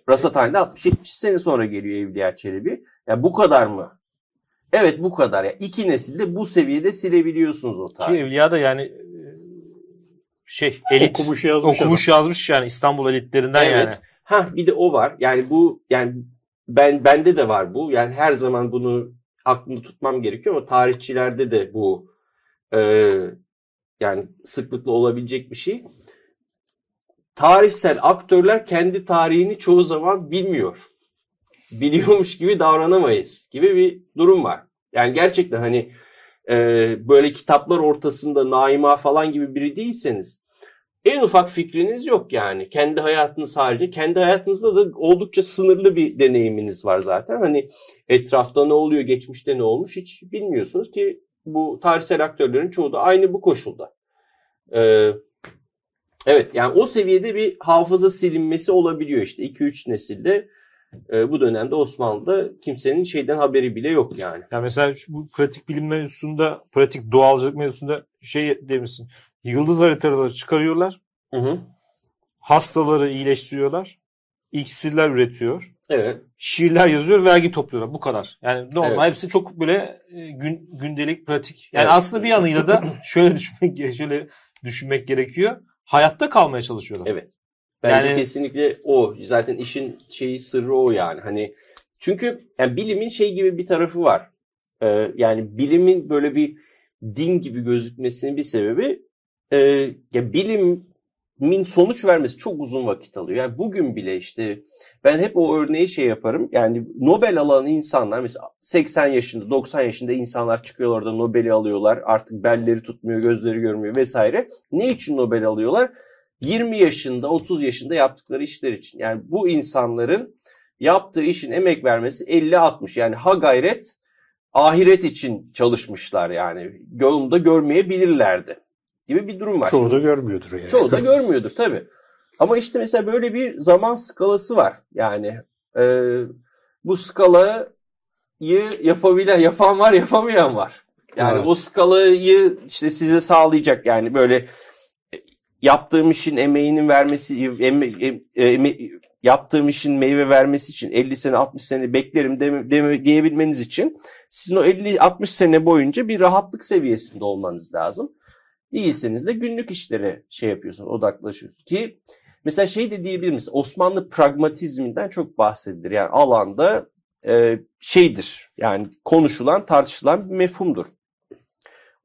rasathanede 60-70 sene sonra geliyor Evliya Çelebi. Ya bu kadar mı? Evet bu kadar. Ya iki nesilde bu seviyede silebiliyorsunuz o Ki tarihi. Evliya da yani şey elit Okumuş yazmış okumuş yazmış yani İstanbul elitlerinden Evet. yani. Ha bir de o var. Yani bu yani ben bende de var bu. Yani her zaman bunu aklımda tutmam gerekiyor ama tarihçilerde de bu e, yani sıklıkla olabilecek bir şey. Tarihsel aktörler kendi tarihini çoğu zaman bilmiyor. Biliyormuş gibi davranamayız gibi bir durum var. Yani gerçekten hani e, böyle kitaplar ortasında Naima falan gibi biri değilseniz en ufak fikriniz yok yani. Kendi hayatınız harici. Kendi hayatınızda da oldukça sınırlı bir deneyiminiz var zaten. Hani etrafta ne oluyor, geçmişte ne olmuş hiç bilmiyorsunuz ki bu tarihsel aktörlerin çoğu da aynı bu koşulda. Ee, evet yani o seviyede bir hafıza silinmesi olabiliyor işte. 2-3 nesilde e, bu dönemde Osmanlı'da kimsenin şeyden haberi bile yok yani. Ya mesela şu, bu pratik bilim mevzusunda, pratik doğalcılık mevzusunda şey demişsin. Yıldız haritaları çıkarıyorlar. Hı hı. Hastaları iyileştiriyorlar. İksirler üretiyor. Evet. Şiirler yazıyor, vergi topluyorlar. Bu kadar. Yani normal. Evet. Hepsi çok böyle e, gün, gündelik, pratik. Yani Evet. aslında bir yanıyla da şöyle düşünmek şöyle düşünmek gerekiyor. Hayatta kalmaya çalışıyorlar. Evet. Bence Yani- kesinlikle o. Zaten işin şeyi sırrı o yani. Hani çünkü yani bilimin şey gibi bir tarafı var. Ee, yani bilimin böyle bir din gibi gözükmesinin bir sebebi e, ya bilimin sonuç vermesi çok uzun vakit alıyor. Yani bugün bile işte ben hep o örneği şey yaparım. Yani Nobel alan insanlar mesela 80 yaşında 90 yaşında insanlar çıkıyorlar orada Nobel'i alıyorlar. Artık belleri tutmuyor, gözleri görmüyor vesaire. Ne için Nobel alıyorlar? 20 yaşında, 30 yaşında yaptıkları işler için. Yani bu insanların yaptığı işin emek vermesi 50-60. Yani ha gayret ahiret için çalışmışlar yani. Yolunda görmeyebilirlerdi gibi bir durum var. Çoğu da görmüyordur yani. Çoğu da görmüyordur tabii. Ama işte mesela böyle bir zaman skalası var. Yani e, bu skalayı yapabilen, yapan var, yapamayan var. Yani Evet. o skalayı işte size sağlayacak yani böyle yaptığım işin emeğinin vermesi, eme, em- eme- yaptığım işin meyve vermesi için 50 sene 60 sene beklerim deme, deme- diyebilmeniz için sizin o 50-60 sene boyunca bir rahatlık seviyesinde olmanız lazım. Değilseniz de günlük işlere şey yapıyorsunuz, odaklaşıyorsunuz. Ki mesela şey de diyebilir misin? Osmanlı pragmatizminden çok bahsedilir. Yani alanda e, şeydir. Yani konuşulan, tartışılan bir mefhumdur.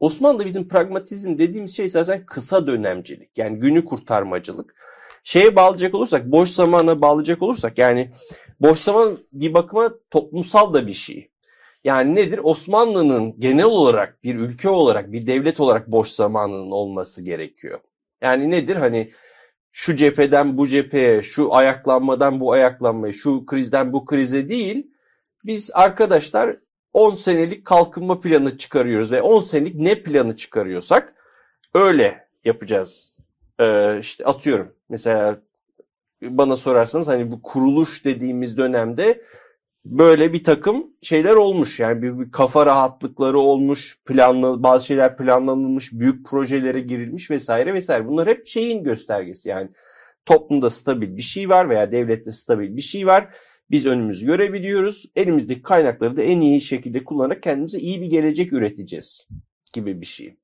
Osmanlı'da bizim pragmatizm dediğimiz şey zaten kısa dönemcilik. Yani günü kurtarmacılık. Şeye bağlayacak olursak, boş zamana bağlayacak olursak yani boş zaman bir bakıma toplumsal da bir şey. Yani nedir? Osmanlı'nın genel olarak bir ülke olarak, bir devlet olarak boş zamanının olması gerekiyor. Yani nedir? Hani şu cepheden bu cepheye, şu ayaklanmadan bu ayaklanmaya, şu krizden bu krize değil. Biz arkadaşlar 10 senelik kalkınma planı çıkarıyoruz ve 10 senelik ne planı çıkarıyorsak öyle yapacağız. Ee, işte atıyorum mesela bana sorarsanız hani bu kuruluş dediğimiz dönemde böyle bir takım şeyler olmuş. Yani bir, bir kafa rahatlıkları olmuş, planlı bazı şeyler planlanılmış, büyük projelere girilmiş vesaire vesaire. Bunlar hep şeyin göstergesi. Yani toplumda stabil bir şey var veya devlette stabil bir şey var. Biz önümüzü görebiliyoruz. Elimizdeki kaynakları da en iyi şekilde kullanarak kendimize iyi bir gelecek üreteceğiz gibi bir şey.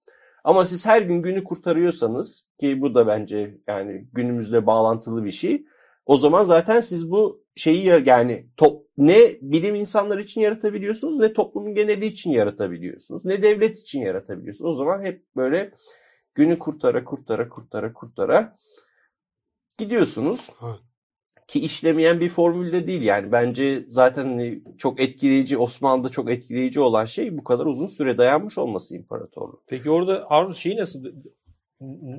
Ama siz her gün günü kurtarıyorsanız ki bu da bence yani günümüzle bağlantılı bir şey. O zaman zaten siz bu şeyi ya- yani top, ne bilim insanları için yaratabiliyorsunuz ne toplumun geneli için yaratabiliyorsunuz ne devlet için yaratabiliyorsunuz. O zaman hep böyle günü kurtara kurtara kurtara kurtara gidiyorsunuz. Evet. Ki işlemeyen bir formülde değil yani bence zaten hani çok etkileyici Osmanlı'da çok etkileyici olan şey bu kadar uzun süre dayanmış olması imparatorluğu. Peki orada Harun şeyi nasıl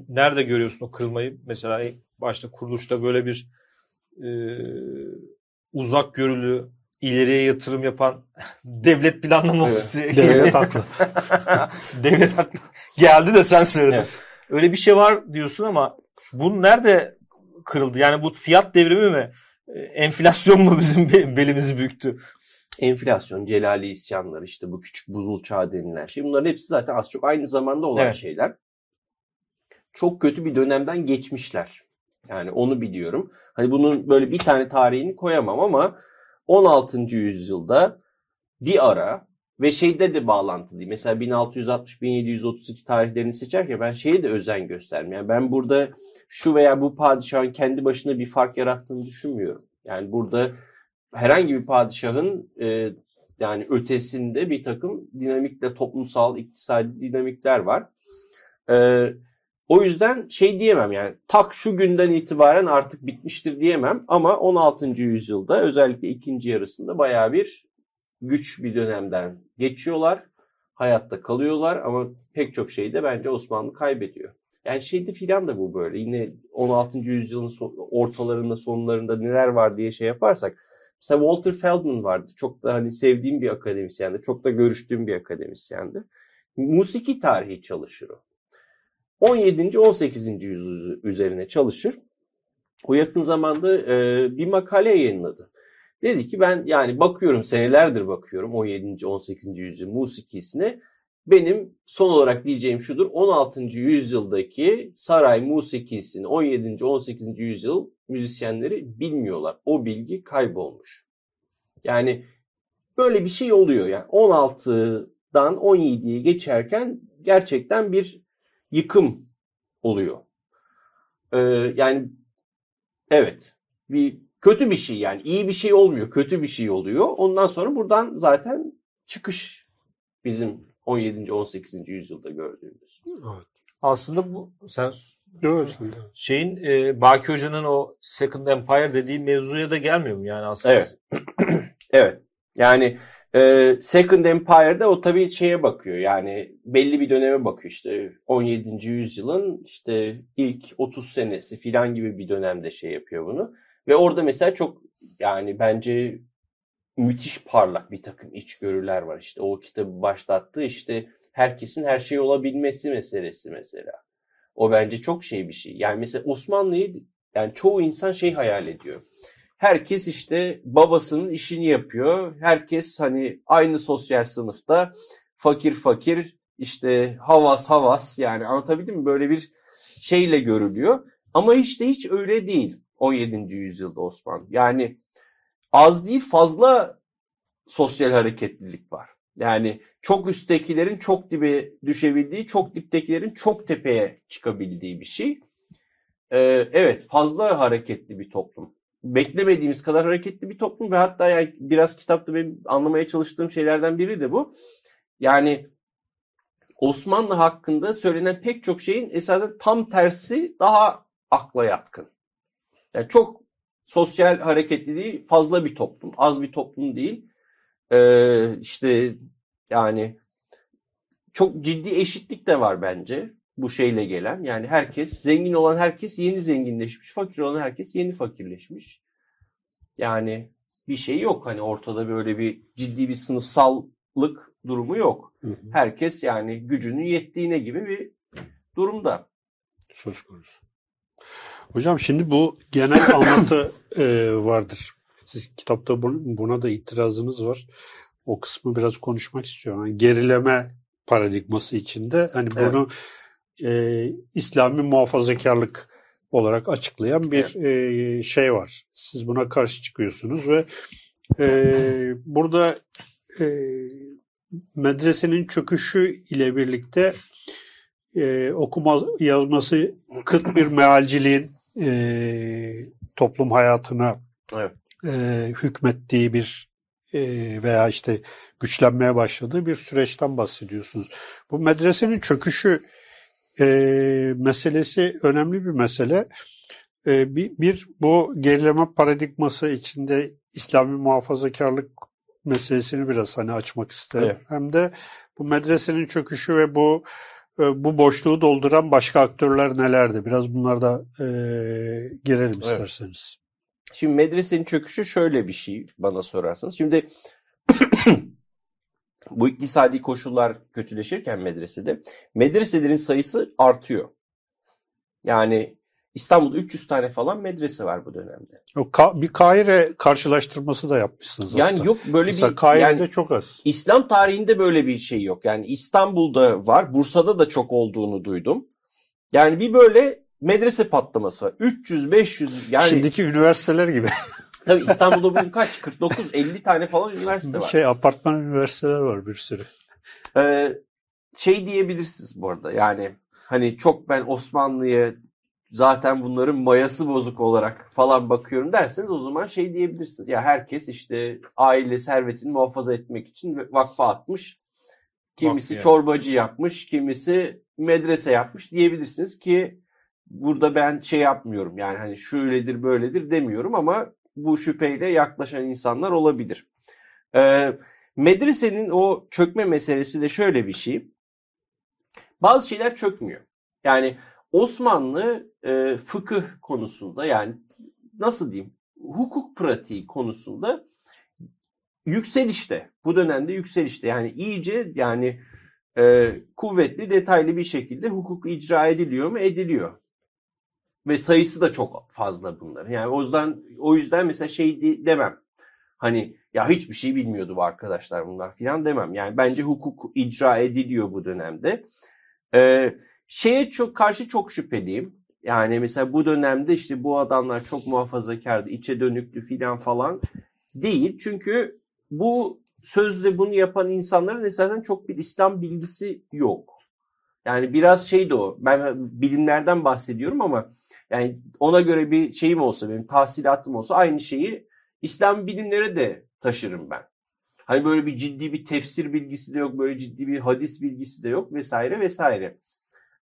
nerede görüyorsun o kırılmayı? Mesela başta kuruluşta böyle bir e, uzak görülü, ileriye yatırım yapan devlet planlama Evet. ofisi. Devlet haklı. devlet haklı. Geldi de sen söyledin. Evet. Öyle bir şey var diyorsun ama bu nerede kırıldı? Yani bu fiyat devrimi mi? E, Enflasyon mu bizim be- belimizi büktü? enflasyon, celali isyanlar, işte bu küçük buzul çağı denilen şey. Bunların hepsi zaten az çok aynı zamanda olan Evet. şeyler. Çok kötü bir dönemden geçmişler. Yani onu biliyorum. Hani bunun böyle bir tane tarihini koyamam ama 16. yüzyılda bir ara ve şeyde de bağlantı değil. Mesela 1660-1732 tarihlerini seçerken ben şeye de özen göstermiyorum. Yani ben burada şu veya bu padişahın kendi başına bir fark yarattığını düşünmüyorum. Yani burada herhangi bir padişahın e, yani ötesinde bir takım dinamikle toplumsal, iktisadi dinamikler var. E, o yüzden şey diyemem yani tak şu günden itibaren artık bitmiştir diyemem ama 16. yüzyılda özellikle ikinci yarısında bayağı bir güç bir dönemden geçiyorlar. Hayatta kalıyorlar ama pek çok şeyde bence Osmanlı kaybediyor. Yani şeyde filan da bu böyle. Yine 16. yüzyılın ortalarında sonlarında neler var diye şey yaparsak. Mesela Walter Feldman vardı. Çok da hani sevdiğim bir akademisyendi. Çok da görüştüğüm bir akademisyendi. Musiki tarihi çalışır o. 17. 18. yüzyıl üzerine çalışır. O yakın zamanda e, bir makale yayınladı. Dedi ki ben yani bakıyorum senelerdir bakıyorum 17. 18. yüzyıl musikisine. Benim son olarak diyeceğim şudur 16. yüzyıldaki saray musikisini 17. 18. yüzyıl müzisyenleri bilmiyorlar. O bilgi kaybolmuş. Yani böyle bir şey oluyor yani 16'dan 17'ye geçerken gerçekten bir yıkım oluyor. Ee, yani evet bir kötü bir şey yani iyi bir şey olmuyor kötü bir şey oluyor. Ondan sonra buradan zaten çıkış bizim 17. 18. yüzyılda gördüğümüz. Evet. Aslında bu sen Evet. şeyin e, Baki Hoca'nın o Second Empire dediği mevzuya da gelmiyor mu yani aslında? Evet. evet. Yani e, Second Empire'da o tabii şeye bakıyor. Yani belli bir döneme bakıyor. İşte 17. yüzyılın işte ilk 30 senesi filan gibi bir dönemde şey yapıyor bunu. Ve orada mesela çok yani bence müthiş parlak bir takım içgörüler var. İşte o kitabı başlattığı işte herkesin her şey olabilmesi meselesi mesela. O bence çok şey bir şey. Yani mesela Osmanlı'yı yani çoğu insan şey hayal ediyor herkes işte babasının işini yapıyor. Herkes hani aynı sosyal sınıfta fakir fakir işte havas havas yani anlatabildim mi? Böyle bir şeyle görülüyor. Ama de hiç öyle değil 17. yüzyılda Osmanlı. Yani az değil fazla sosyal hareketlilik var. Yani çok üsttekilerin çok dibe düşebildiği, çok diptekilerin çok tepeye çıkabildiği bir şey. Ee, evet fazla hareketli bir toplum beklemediğimiz kadar hareketli bir toplum ve hatta yani biraz kitapta benim anlamaya çalıştığım şeylerden biri de bu. Yani Osmanlı hakkında söylenen pek çok şeyin esasen tam tersi daha akla yatkın. Yani çok sosyal hareketliliği fazla bir toplum, az bir toplum değil. Ee, işte yani çok ciddi eşitlik de var bence bu şeyle gelen. Yani herkes, zengin olan herkes yeni zenginleşmiş, fakir olan herkes yeni fakirleşmiş. Yani bir şey yok. Hani ortada böyle bir ciddi bir sınıfsallık durumu yok. Hı hı. Herkes yani gücünün yettiğine gibi bir durumda. Söz konusu. Hocam şimdi bu genel anlatı e, vardır. Siz kitapta bun- buna da itirazınız var. O kısmı biraz konuşmak istiyorum. Yani gerileme paradigması içinde hani Evet. bunu e, İslami muhafazakarlık olarak açıklayan bir e, şey var. Siz buna karşı çıkıyorsunuz ve e, burada e, medresenin çöküşü ile birlikte e, okuma yazması kıt bir mealciliğin e, toplum hayatına Evet. e, hükmettiği bir e, veya işte güçlenmeye başladığı bir süreçten bahsediyorsunuz. Bu medresenin çöküşü e, meselesi önemli bir mesele. E, bir, bir bu gerileme paradigması içinde İslami muhafazakarlık meselesini biraz hani açmak isterim. Evet. Hem de bu medresenin çöküşü ve bu bu boşluğu dolduran başka aktörler nelerdi? Biraz bunlarda e, girelim isterseniz. Şimdi medresenin çöküşü şöyle bir şey bana sorarsanız. Şimdi bu iktisadi koşullar kötüleşirken medresede medreselerin sayısı artıyor. Yani İstanbul'da 300 tane falan medrese var bu dönemde. O Ka- bir Kahire karşılaştırması da yapmışsınız. Yani hatta. yok böyle Mesela bir Kahire'de yani çok az. İslam tarihinde böyle bir şey yok. Yani İstanbul'da var, Bursa'da da çok olduğunu duydum. Yani bir böyle medrese patlaması var. 300 500 yani Şimdiki üniversiteler gibi. tabii İstanbul'da bugün kaç? 49 50 tane falan üniversite var. şey apartman üniversiteler var bir sürü. Ee, şey diyebilirsiniz bu arada. Yani hani çok ben Osmanlı'ya zaten bunların mayası bozuk olarak falan bakıyorum derseniz o zaman şey diyebilirsiniz. Ya herkes işte aile servetini muhafaza etmek için vakfa atmış. Kimisi Vakfiye. çorbacı yapmış, kimisi medrese yapmış diyebilirsiniz ki burada ben şey yapmıyorum. Yani hani şöyledir böyledir demiyorum ama bu şüpheyle yaklaşan insanlar olabilir. Ee, medresenin o çökme meselesi de şöyle bir şey. Bazı şeyler çökmüyor. Yani Osmanlı e, fıkıh konusunda yani nasıl diyeyim hukuk pratiği konusunda yükselişte. Bu dönemde yükselişte. Yani iyice yani e, kuvvetli detaylı bir şekilde hukuk icra ediliyor mu? Ediliyor. Ve sayısı da çok fazla bunların. Yani o yüzden o yüzden mesela şey de- demem. Hani ya hiçbir şey bilmiyordu bu arkadaşlar bunlar filan demem. Yani bence hukuk icra ediliyor bu dönemde. Ee, şeye çok karşı çok şüpheliyim. Yani mesela bu dönemde işte bu adamlar çok muhafazakardı, içe dönüktü filan falan değil. Çünkü bu sözle bunu yapan insanların esasen çok bir İslam bilgisi yok. Yani biraz şey de o. Ben bilimlerden bahsediyorum ama yani ona göre bir şeyim olsa benim tahsilatım olsa aynı şeyi İslam bilimlere de taşırım ben. Hani böyle bir ciddi bir tefsir bilgisi de yok, böyle ciddi bir hadis bilgisi de yok vesaire vesaire.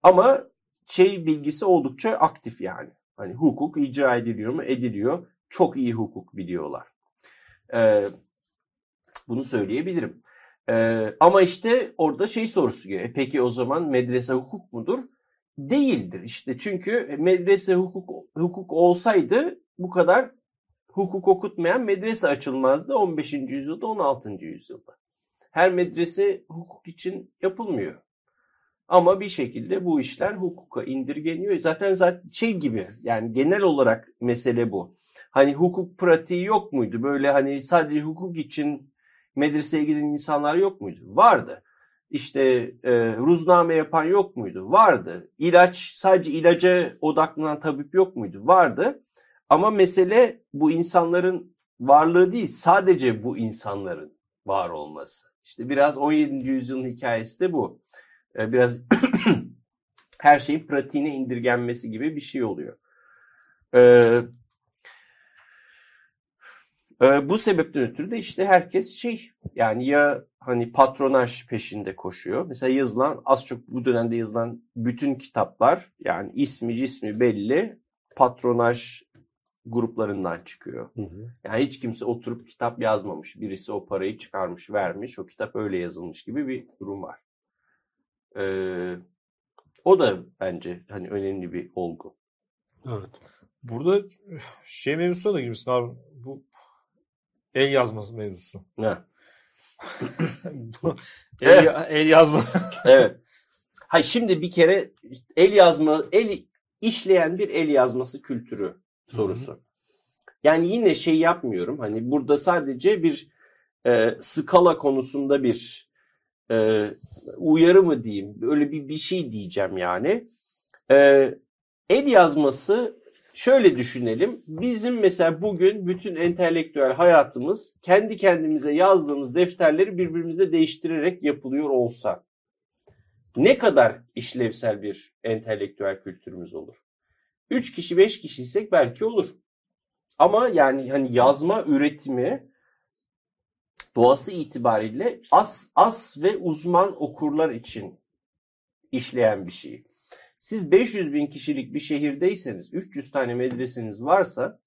Ama şey bilgisi oldukça aktif yani. Hani hukuk icra ediliyor mu? Ediliyor. Çok iyi hukuk biliyorlar. Ee, bunu söyleyebilirim. Ee, ama işte orada şey sorusu geliyor. E peki o zaman medrese hukuk mudur? Değildir işte. Çünkü medrese hukuk hukuk olsaydı bu kadar hukuk okutmayan medrese açılmazdı 15. yüzyılda 16. yüzyılda. Her medrese hukuk için yapılmıyor. Ama bir şekilde bu işler hukuka indirgeniyor. Zaten zaten şey gibi yani genel olarak mesele bu. Hani hukuk pratiği yok muydu? Böyle hani sadece hukuk için medreseye giden insanlar yok muydu? Vardı. İşte e, ruzname yapan yok muydu? Vardı. İlaç sadece ilaca odaklanan tabip yok muydu? Vardı. Ama mesele bu insanların varlığı değil, sadece bu insanların var olması. İşte biraz 17. yüzyılın hikayesi de bu. Ee, Biraz her şeyin pratiğine indirgenmesi gibi bir şey oluyor. Ee, e, bu sebepten ötürü de işte herkes şey yani ya hani patronaj peşinde koşuyor. Mesela yazılan az çok bu dönemde yazılan bütün kitaplar yani ismi cismi belli patronaj gruplarından çıkıyor. Yani hiç kimse oturup kitap yazmamış. Birisi o parayı çıkarmış, vermiş. O kitap öyle yazılmış gibi bir durum var. Ee, o da bence hani önemli bir olgu. Evet. Burada şey mevzusuna da girmişsin abi. Bu el yazması mevzusu. Ne? Bu el, ya- el yazma. Evet. Hay şimdi bir kere el yazma, el işleyen bir el yazması kültürü sorusu. Yani yine şey yapmıyorum. Hani burada sadece bir e, skala konusunda bir e, uyarı mı diyeyim? Öyle bir bir şey diyeceğim yani. E, el yazması şöyle düşünelim. Bizim mesela bugün bütün entelektüel hayatımız kendi kendimize yazdığımız defterleri birbirimizle değiştirerek yapılıyor olsa ne kadar işlevsel bir entelektüel kültürümüz olur? 3 kişi 5 kişiysek belki olur. Ama yani hani yazma üretimi doğası itibariyle az az ve uzman okurlar için işleyen bir şey. Siz 500 bin kişilik bir şehirdeyseniz, 300 tane medreseniz varsa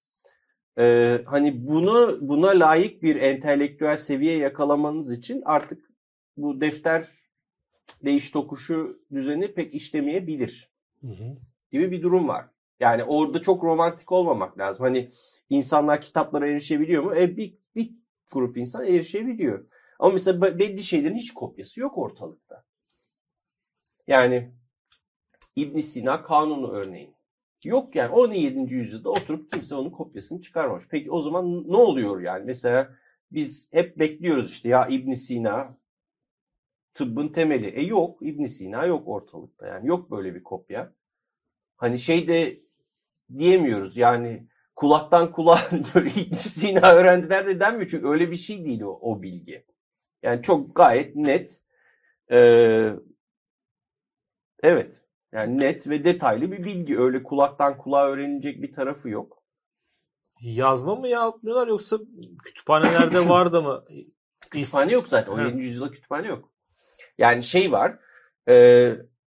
e, hani bunu buna layık bir entelektüel seviye yakalamanız için artık bu defter değiş tokuşu düzeni pek işlemeyebilir Hı hı. gibi bir durum var. Yani orada çok romantik olmamak lazım. Hani insanlar kitaplara erişebiliyor mu? E bir, bir grup insan erişebiliyor. Ama mesela belli şeylerin hiç kopyası yok ortalıkta. Yani İbn Sina kanunu örneğin. Yok yani 17. yüzyılda oturup kimse onun kopyasını çıkarmamış. Peki o zaman ne oluyor yani? Mesela biz hep bekliyoruz işte ya İbn Sina tıbbın temeli. E yok İbn Sina yok ortalıkta yani yok böyle bir kopya. Hani şey de diyemiyoruz yani kulaktan kulağa böyle Sina öğrendiler de denmiyor çünkü öyle bir şey değil o, o bilgi. Yani çok gayet net ee, evet yani net ve detaylı bir bilgi. Öyle kulaktan kulağa öğrenilecek bir tarafı yok. Yazma mı yapmıyorlar yoksa kütüphanelerde var da mı? Kütüphane yok zaten. 17. yüzyılda kütüphane yok. Yani şey var. E,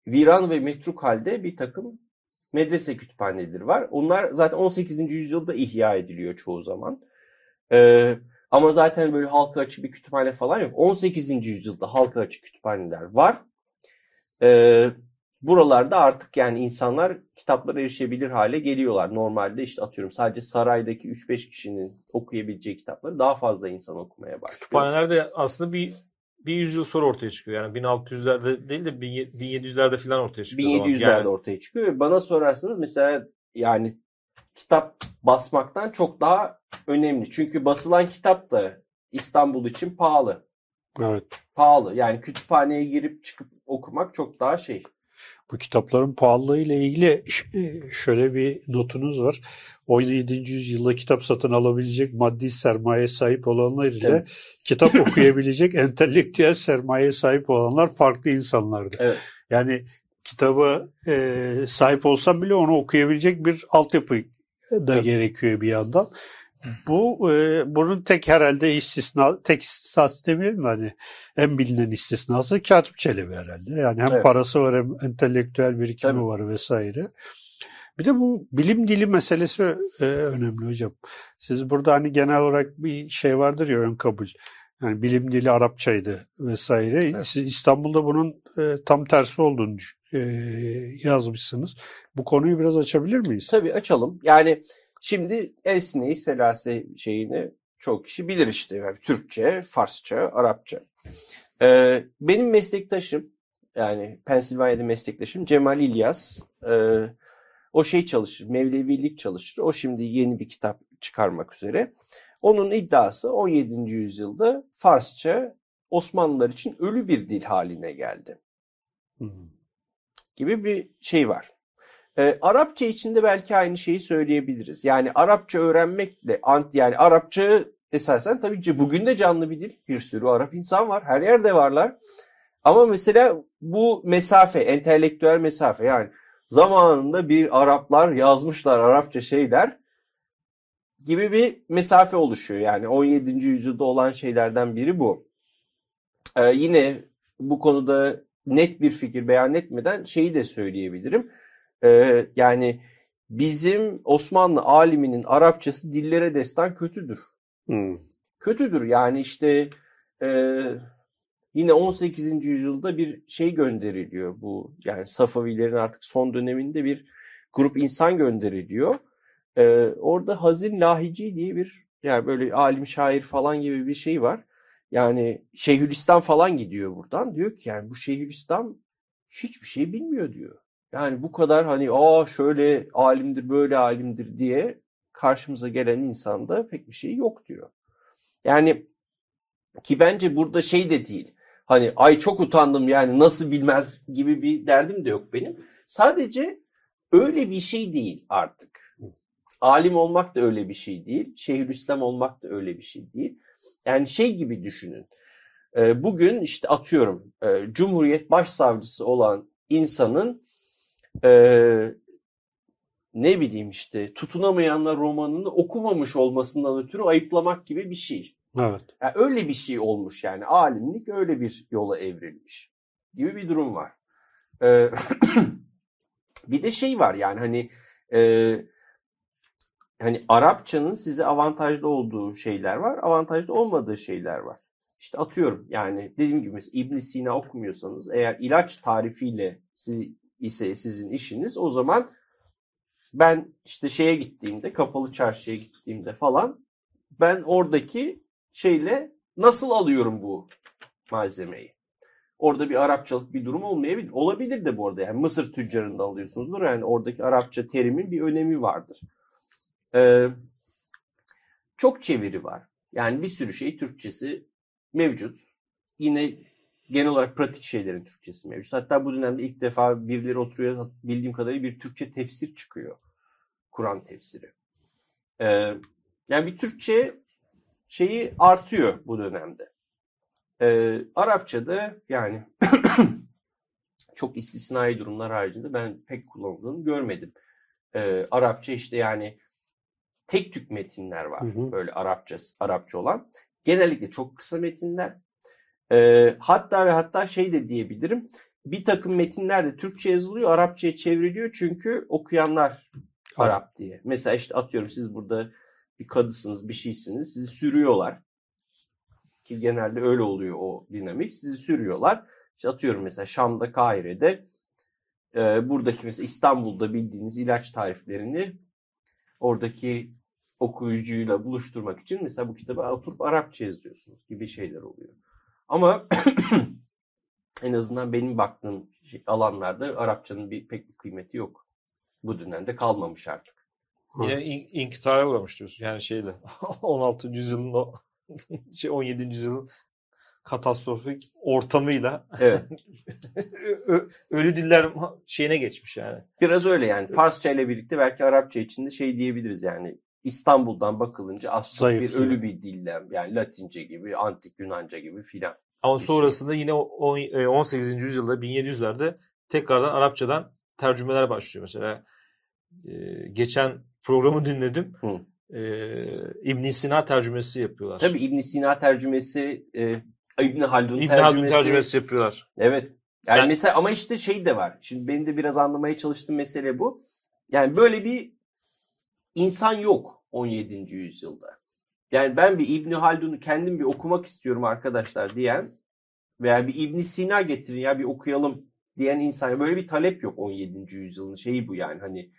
viran ve metruk halde bir takım medrese kütüphaneleri var. Onlar zaten 18. yüzyılda ihya ediliyor çoğu zaman. E, ama zaten böyle halka açık bir kütüphane falan yok. 18. yüzyılda halka açık kütüphaneler var. E, buralarda artık yani insanlar kitaplara erişebilir hale geliyorlar. Normalde işte atıyorum sadece saraydaki 3-5 kişinin okuyabileceği kitapları daha fazla insan okumaya başlıyor. Kütüphanelerde aslında bir bir yüzyıl sonra ortaya çıkıyor. Yani 1600'lerde değil de 1700'lerde falan ortaya çıkıyor. 1700'lerde yani... ortaya çıkıyor. Ve bana sorarsanız mesela yani kitap basmaktan çok daha önemli. Çünkü basılan kitap da İstanbul için pahalı. Evet. Pahalı. Yani kütüphaneye girip çıkıp okumak çok daha şey. Bu kitapların pahalılığı ile ilgili şöyle bir notunuz var. 17. yüzyılda kitap satın alabilecek maddi sermaye sahip olanlar ile evet. kitap okuyabilecek entelektüel sermaye sahip olanlar farklı insanlardı. Evet. Yani kitaba e, sahip olsam bile onu okuyabilecek bir altyapı da evet. gerekiyor bir yandan. Bu e, bunun tek herhalde istisna tek istisnası demeyelim hani en bilinen istisnası Katip Çelebi herhalde. Yani hem evet. parası var hem entelektüel birikimi Tabii. var vesaire. Bir de bu bilim dili meselesi e, önemli hocam. Siz burada hani genel olarak bir şey vardır ya ön kabul. Yani bilim dili Arapçaydı vesaire. Evet. Siz İstanbul'da bunun e, tam tersi olduğunu e, yazmışsınız. Bu konuyu biraz açabilir miyiz? Tabii açalım. Yani Şimdi Esne-i Selase şeyini çok kişi bilir işte. Yani Türkçe, Farsça, Arapça. Ee, benim meslektaşım yani Pensilvanya'da meslektaşım Cemal İlyas. Ee, o şey çalışır, Mevlevilik çalışır. O şimdi yeni bir kitap çıkarmak üzere. Onun iddiası 17. yüzyılda Farsça Osmanlılar için ölü bir dil haline geldi. Hmm. Gibi bir şey var. E, Arapça içinde belki aynı şeyi söyleyebiliriz. Yani Arapça öğrenmekle ant yani Arapça esasen tabii ki bugün de canlı bir dil. Bir sürü Arap insan var. Her yerde varlar. Ama mesela bu mesafe, entelektüel mesafe yani zamanında bir Araplar yazmışlar Arapça şeyler gibi bir mesafe oluşuyor. Yani 17. yüzyılda olan şeylerden biri bu. Ee, yine bu konuda net bir fikir beyan etmeden şeyi de söyleyebilirim. Ee, yani bizim Osmanlı aliminin Arapçası dillere destan kötüdür. Hmm. Kötüdür yani işte e, yine 18. yüzyılda bir şey gönderiliyor bu yani Safavilerin artık son döneminde bir grup insan gönderiliyor. Ee, orada Hazin Lahici diye bir yani böyle alim şair falan gibi bir şey var. Yani Şeyhülislam falan gidiyor buradan. Diyor ki yani bu Şeyhülislam hiçbir şey bilmiyor diyor. Yani bu kadar hani aa şöyle alimdir böyle alimdir diye karşımıza gelen insanda pek bir şey yok diyor. Yani ki bence burada şey de değil. Hani ay çok utandım yani nasıl bilmez gibi bir derdim de yok benim. Sadece öyle bir şey değil artık. Alim olmak da öyle bir şey değil. Şeyhülislam olmak da öyle bir şey değil. Yani şey gibi düşünün. Bugün işte atıyorum Cumhuriyet Başsavcısı olan insanın e, ne bileyim işte tutunamayanlar romanını okumamış olmasından ötürü ayıplamak gibi bir şey. Evet. Yani öyle bir şey olmuş yani alimlik öyle bir yola evrilmiş gibi bir durum var. Ee, bir de şey var yani hani e, hani Arapçanın size avantajlı olduğu şeyler var, avantajlı olmadığı şeyler var. İşte atıyorum yani dediğim gibi mesela İbn Sina okumuyorsanız eğer ilaç tarifiyle sizi ise sizin işiniz o zaman ben işte şeye gittiğimde, kapalı çarşıya gittiğimde falan ben oradaki şeyle nasıl alıyorum bu malzemeyi? Orada bir Arapçalık bir durum olmayabilir. Olabilir de bu arada. Yani Mısır tüccarında alıyorsunuzdur. Yani oradaki Arapça terimin bir önemi vardır. Ee, çok çeviri var. Yani bir sürü şey Türkçesi mevcut. Yine genel olarak pratik şeylerin Türkçesi mevcut. Hatta bu dönemde ilk defa birileri oturuyor bildiğim kadarıyla bir Türkçe tefsir çıkıyor. Kur'an tefsiri. Ee, yani bir Türkçe şeyi artıyor bu dönemde. Ee, Arapçada yani çok istisnai durumlar haricinde ben pek kullanıldığını görmedim. Ee, Arapça işte yani tek tük metinler var. Hı hı. Böyle Arapça, Arapça olan. Genellikle çok kısa metinler. Ee, hatta ve hatta şey de diyebilirim. Bir takım metinler de Türkçe yazılıyor, Arapçaya çevriliyor çünkü okuyanlar Arap diye. Mesela işte atıyorum siz burada bir kadısınız, bir şeysiniz. Sizi sürüyorlar. Ki genelde öyle oluyor o dinamik. Sizi sürüyorlar. İşte atıyorum mesela Şam'da, Kahire'de e, buradaki mesela İstanbul'da bildiğiniz ilaç tariflerini oradaki okuyucuyla buluşturmak için mesela bu kitabı oturup Arapça yazıyorsunuz gibi şeyler oluyor. Ama en azından benim baktığım şey- alanlarda Arapçanın bir pek bir kıymeti yok. Bu dönemde kalmamış artık. Yine in, inkitaya uğramış diyorsun. Yani şeyle 16. yüzyılın o şey 17. yüzyılın katastrofik ortamıyla Evet. ölü diller şeyine geçmiş yani. Biraz öyle yani. Farsça ile birlikte belki Arapça için de şey diyebiliriz yani. İstanbul'dan bakılınca az çok bir ölü bir dille yani Latince gibi, antik Yunanca gibi filan. Ama Bir şey. sonrasında yine o- o- e, 18. yüzyılda 1700'lerde tekrardan Arapçadan tercümeler başlıyor. Mesela e, geçen programı dinledim. Hı. E, ibn Sina tercümesi yapıyorlar. Tabii İbn Sina tercümesi, e, İbn Haldun İbn tercümesi. Haldun tercümesi yapıyorlar. Evet. Yani Ben- mesela ama işte şey de var. Şimdi benim de biraz anlamaya çalıştığım mesele bu. Yani böyle bir insan yok 17. yüzyılda. Yani ben bir İbn Haldun'u kendim bir okumak istiyorum arkadaşlar diyen veya bir İbn Sina getirin ya bir okuyalım diyen insan böyle bir talep yok 17. yüzyılın şeyi bu yani hani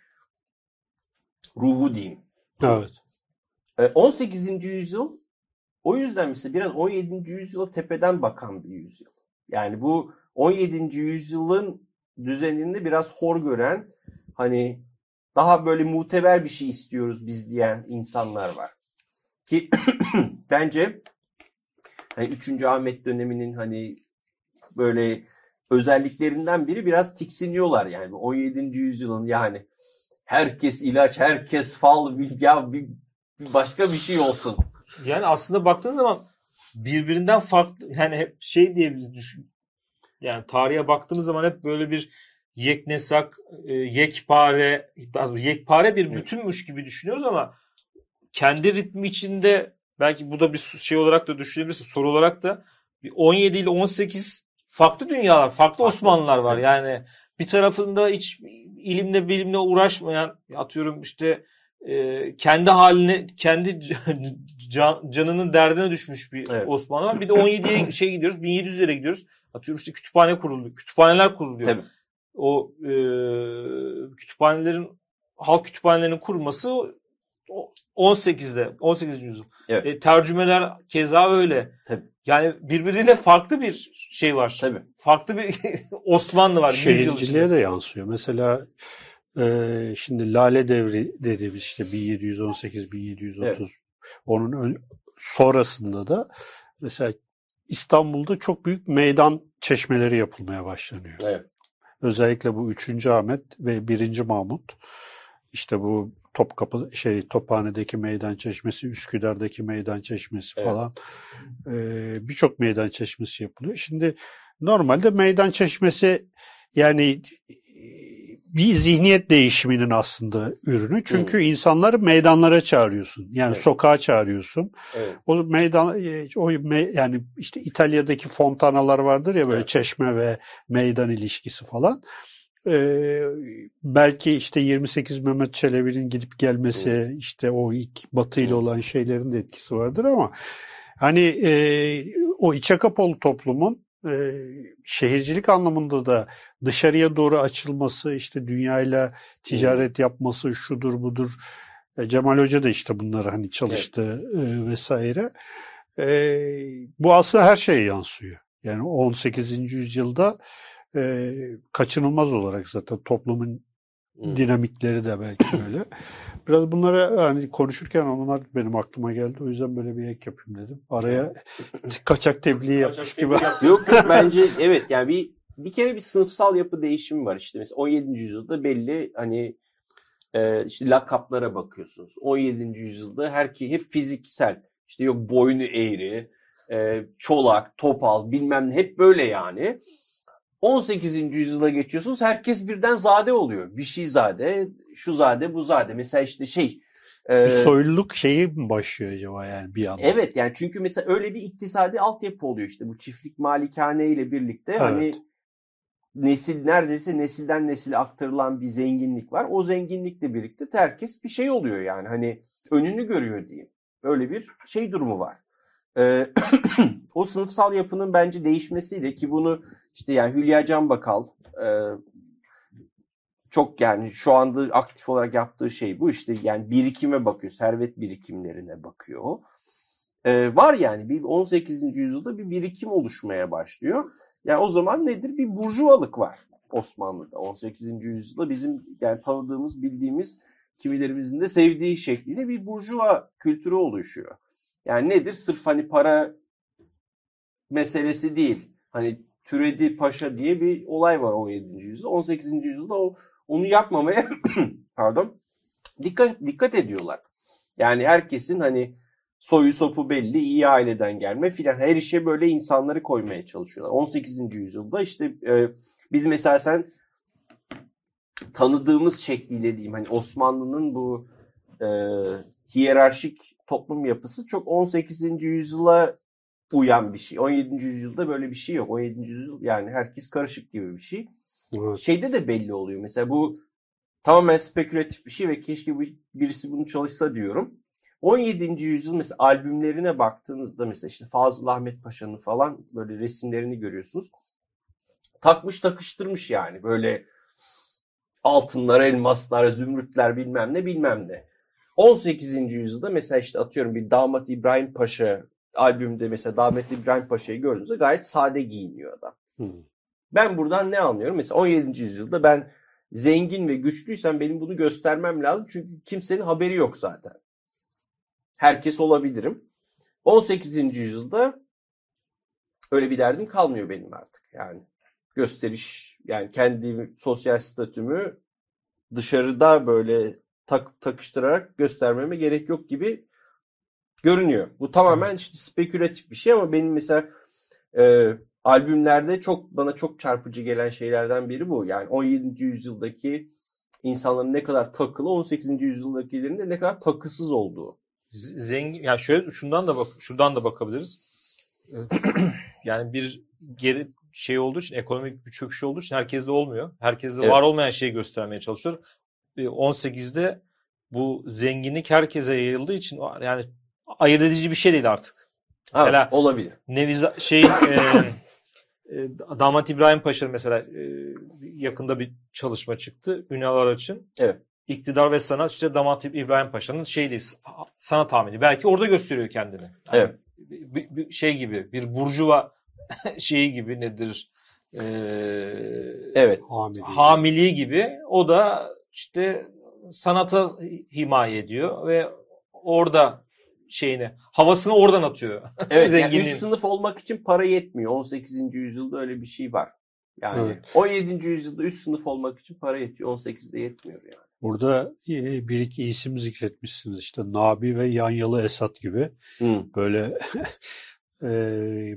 ruhu diyeyim. Evet. E, 18. yüzyıl o yüzden mesela biraz 17. yüzyıla tepeden bakan bir yüzyıl. Yani bu 17. yüzyılın düzenini biraz hor gören hani daha böyle muteber bir şey istiyoruz biz diyen insanlar var. Ki bence hani 3. Ahmet döneminin hani böyle özelliklerinden biri biraz tiksiniyorlar yani Bu 17. yüzyılın yani herkes ilaç, herkes fal, ya bir, bir başka bir şey olsun. Yani aslında baktığın zaman birbirinden farklı yani hep şey diye düşün. Yani tarihe baktığımız zaman hep böyle bir yeknesak, e, yekpare, yekpare bir bütünmüş gibi düşünüyoruz ama kendi ritmi içinde belki bu da bir şey olarak da düşünebilirsin soru olarak da bir 17 ile 18 farklı dünyalar, farklı Osmanlılar var. Yani bir tarafında hiç ilimle bilimle uğraşmayan atıyorum işte e, kendi haline kendi can- canının derdine düşmüş bir Evet. Osmanlı var. Bir de 17'ye şey gidiyoruz 1700'lere gidiyoruz. Atıyorum işte kütüphane kuruluyor. Kütüphaneler kuruluyor. Tabii. O e, kütüphanelerin halk kütüphanelerinin kurulması o- 18'de 18. yüzyıl. Evet. E, tercümeler keza öyle. Tabii. Yani birbiriyle farklı bir şey var. Tabii. Farklı bir Osmanlı var 100 yıl içinde. Şehirciliğe de yansıyor. Mesela e, şimdi Lale Devri dediğimiz işte 1718-1730 Evet. onun ön- sonrasında da mesela İstanbul'da çok büyük meydan çeşmeleri yapılmaya başlanıyor. Evet. Özellikle bu 3. Ahmet ve 1. Mahmut işte bu Topkapı şey Tophane'deki meydan çeşmesi, Üsküdar'daki meydan çeşmesi Evet. falan e, birçok meydan çeşmesi yapılıyor. Şimdi normalde meydan çeşmesi yani bir zihniyet değişiminin aslında ürünü. Çünkü insanları meydanlara çağırıyorsun. Yani Evet. sokağa çağırıyorsun. Evet. O meydan e, o me- yani işte İtalya'daki fontanalar vardır ya böyle Evet. çeşme ve meydan ilişkisi falan. Ee, belki işte 28 Mehmet Çelebi'nin gidip gelmesi işte o ilk Batı ile Hı. olan şeylerin de etkisi vardır ama hani e, o içe kapalı toplumun e, şehircilik anlamında da dışarıya doğru açılması, işte dünyayla ticaret yapması, şudur budur. E, Cemal Hoca da işte bunları hani çalıştı e, vesaire. E, bu aslında her şeye yansıyor. Yani 18. yüzyılda e, kaçınılmaz olarak zaten toplumun Dinamikleri de belki böyle. Biraz bunları hani konuşurken onlar benim aklıma geldi. O yüzden böyle bir ek yapayım dedim. Araya kaçak tebliğ yapmış gibi. Yok yok bence evet yani bir bir kere bir sınıfsal yapı değişimi var işte mesela 17. yüzyılda belli hani e, işte lakaplara bakıyorsunuz. 17. yüzyılda herki hep fiziksel işte yok boynu eğri, e, çolak, topal bilmem ne hep böyle yani. 18. yüzyıla geçiyorsunuz herkes birden zade oluyor. Bir şey zade, şu zade, bu zade. Mesela işte şey e, Bir soyluluk şeyi mi başlıyor acaba yani bir anda? Evet yani çünkü mesela öyle bir iktisadi altyapı oluyor işte bu çiftlik malikane ile birlikte Evet. hani nesil neredeyse nesilden nesile aktarılan bir zenginlik var. O zenginlikle birlikte herkes bir şey oluyor yani hani önünü görüyor diyeyim. Öyle bir şey durumu var. Ee, o sınıfsal yapının bence değişmesiyle ki bunu işte yani Hülya Can Bakal e, çok yani şu anda aktif olarak yaptığı şey bu işte yani birikime bakıyor, servet birikimlerine bakıyor. Ee, var yani bir 18. yüzyılda bir birikim oluşmaya başlıyor. Yani o zaman nedir? Bir burjuvalık var Osmanlı'da. 18. yüzyılda bizim yani tanıdığımız, bildiğimiz kimilerimizin de sevdiği şekliyle bir burjuva kültürü oluşuyor. Yani nedir? Sırf hani para meselesi değil. Hani türedi paşa diye bir olay var 17. yüzyılda. 18. yüzyılda o onu yapmamaya pardon dikkat dikkat ediyorlar. Yani herkesin hani soyu sopu belli, iyi aileden gelme filan her işe böyle insanları koymaya çalışıyorlar. 18. yüzyılda işte e, biz mesela sen tanıdığımız şekliyle diyeyim hani Osmanlı'nın bu e, hiyerarşik toplum yapısı çok 18. yüzyıla uyan bir şey. 17. yüzyılda böyle bir şey yok. 17. yüzyıl yani herkes karışık gibi bir şey Evet. şeyde de belli oluyor. Mesela bu tamamen spekülatif bir şey ve keşke bir- birisi bunu çalışsa diyorum. 17. yüzyıl mesela albümlerine baktığınızda mesela işte Fazıl Ahmet Paşa'nın falan böyle resimlerini görüyorsunuz. Takmış takıştırmış yani böyle altınlar, elmaslar, zümrütler bilmem ne bilmem ne. 18. yüzyılda mesela işte atıyorum bir Damat İbrahim Paşa albümde mesela Damat İbrahim Paşa'yı gördüğünüzde gayet sade giyiniyor adam. Hı. Ben buradan ne anlıyorum? Mesela 17. yüzyılda ben zengin ve güçlüysem benim bunu göstermem lazım. Çünkü kimsenin haberi yok zaten. Herkes olabilirim. 18. yüzyılda öyle bir derdim kalmıyor benim artık. Yani gösteriş yani kendi sosyal statümü dışarıda böyle tak, takıştırarak göstermeme gerek yok gibi görünüyor. Bu tamamen işte spekülatif bir şey ama benim mesela e, albümlerde çok bana çok çarpıcı gelen şeylerden biri bu. Yani 17. yüzyıldaki insanların ne kadar takılı, 18. yüzyıldakilerin de ne kadar takısız olduğu. Zengin yani şöyle şundan da bak şuradan da bakabiliriz. Ee, yani bir geri şey olduğu için ekonomik bir çöküş olduğu için herkeste olmuyor. Herkeste Evet. var olmayan şeyi göstermeye çalışıyor. Ee, 18'de bu zenginlik herkese yayıldığı için yani ayırt edici bir şey değil artık. Mesela Ha, olabilir. Neviza şeyin e, e, Damat İbrahim Paşa'nın mesela e, yakında bir çalışma çıktı. Ünal Araç'ın. Evet. İktidar ve sanat işte Damat İbrahim Paşa'nın şeydi sanat tahmini. Belki orada gösteriyor kendini. Yani Evet. bir, bir şey gibi bir burjuva şeyi gibi nedir? E, Evet. Hamidi. hamiliği gibi o da işte sanata himaye ediyor ve orada şeyini havasını oradan atıyor. Evet. Yani üst sınıf olmak için para yetmiyor. 18. yüzyılda öyle bir şey var. Yani Evet. 17. yüzyılda üst sınıf olmak için para yetiyor. 18'de yetmiyor yani. Burada e, bir iki isim zikretmişsiniz işte Nabi ve Yanyalı Esat gibi Hı. böyle e,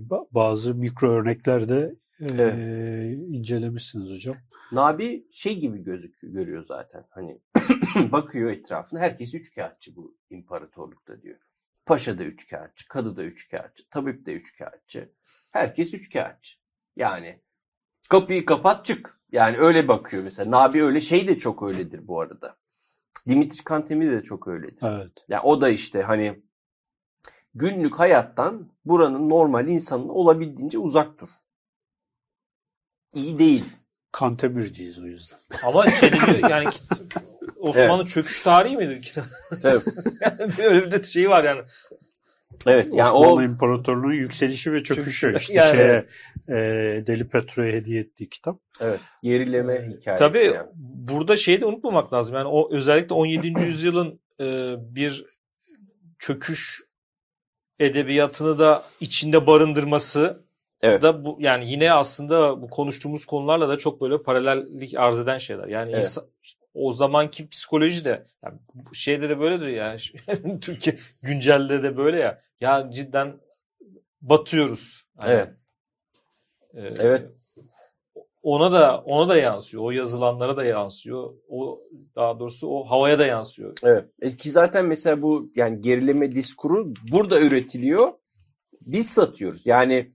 ba- bazı mikro örneklerde e, Evet. incelemişsiniz hocam. Nabi şey gibi gözüküyor, görüyor zaten. Hani bakıyor etrafına. Herkes üçkağıtçı bu imparatorlukta diyor. Paşa da üçkağıtçı, kadı da üçkağıtçı, tabip de üçkağıtçı. Herkes üçkağıtçı. Yani kapıyı kapat çık. Yani öyle bakıyor mesela. Nabi öyle şey de çok öyledir bu arada. Dimitri Kantemir de çok öyledir. Evet. Yani o da işte hani günlük hayattan buranın normal insanın olabildiğince uzak dur. iyi değil. Kantemirciyiz o yüzden. Ama şey diyor yani Osmanlı çöküş tarihi midir kitap? Tabii. Öyle bir de şey var yani. Evet yani Osmanlı o İmparatorluğu'nun yükselişi ve çöküşü. İşte Yani- şeye e, Deli Petro'ya hediye ettiği kitap. evet, gerileme hikayesi. Tabii yani. burada şeyi de unutmamak lazım. Yani o özellikle 17. yüzyılın e, bir çöküş edebiyatını da içinde barındırması Evet. da bu yani yine aslında bu konuştuğumuz konularla da çok böyle paralellik arz eden şeyler. Yani Evet. insan- o zamanki psikoloji de yani şeyde de böyledir yani Türkiye güncelde de böyle ya. Ya cidden batıyoruz. Hani, Evet. e, Evet. Ona da ona da yansıyor. O yazılanlara da yansıyor. O daha doğrusu o havaya da yansıyor. Evet. E ki zaten mesela bu yani gerileme diskuru burada üretiliyor. Biz satıyoruz. Yani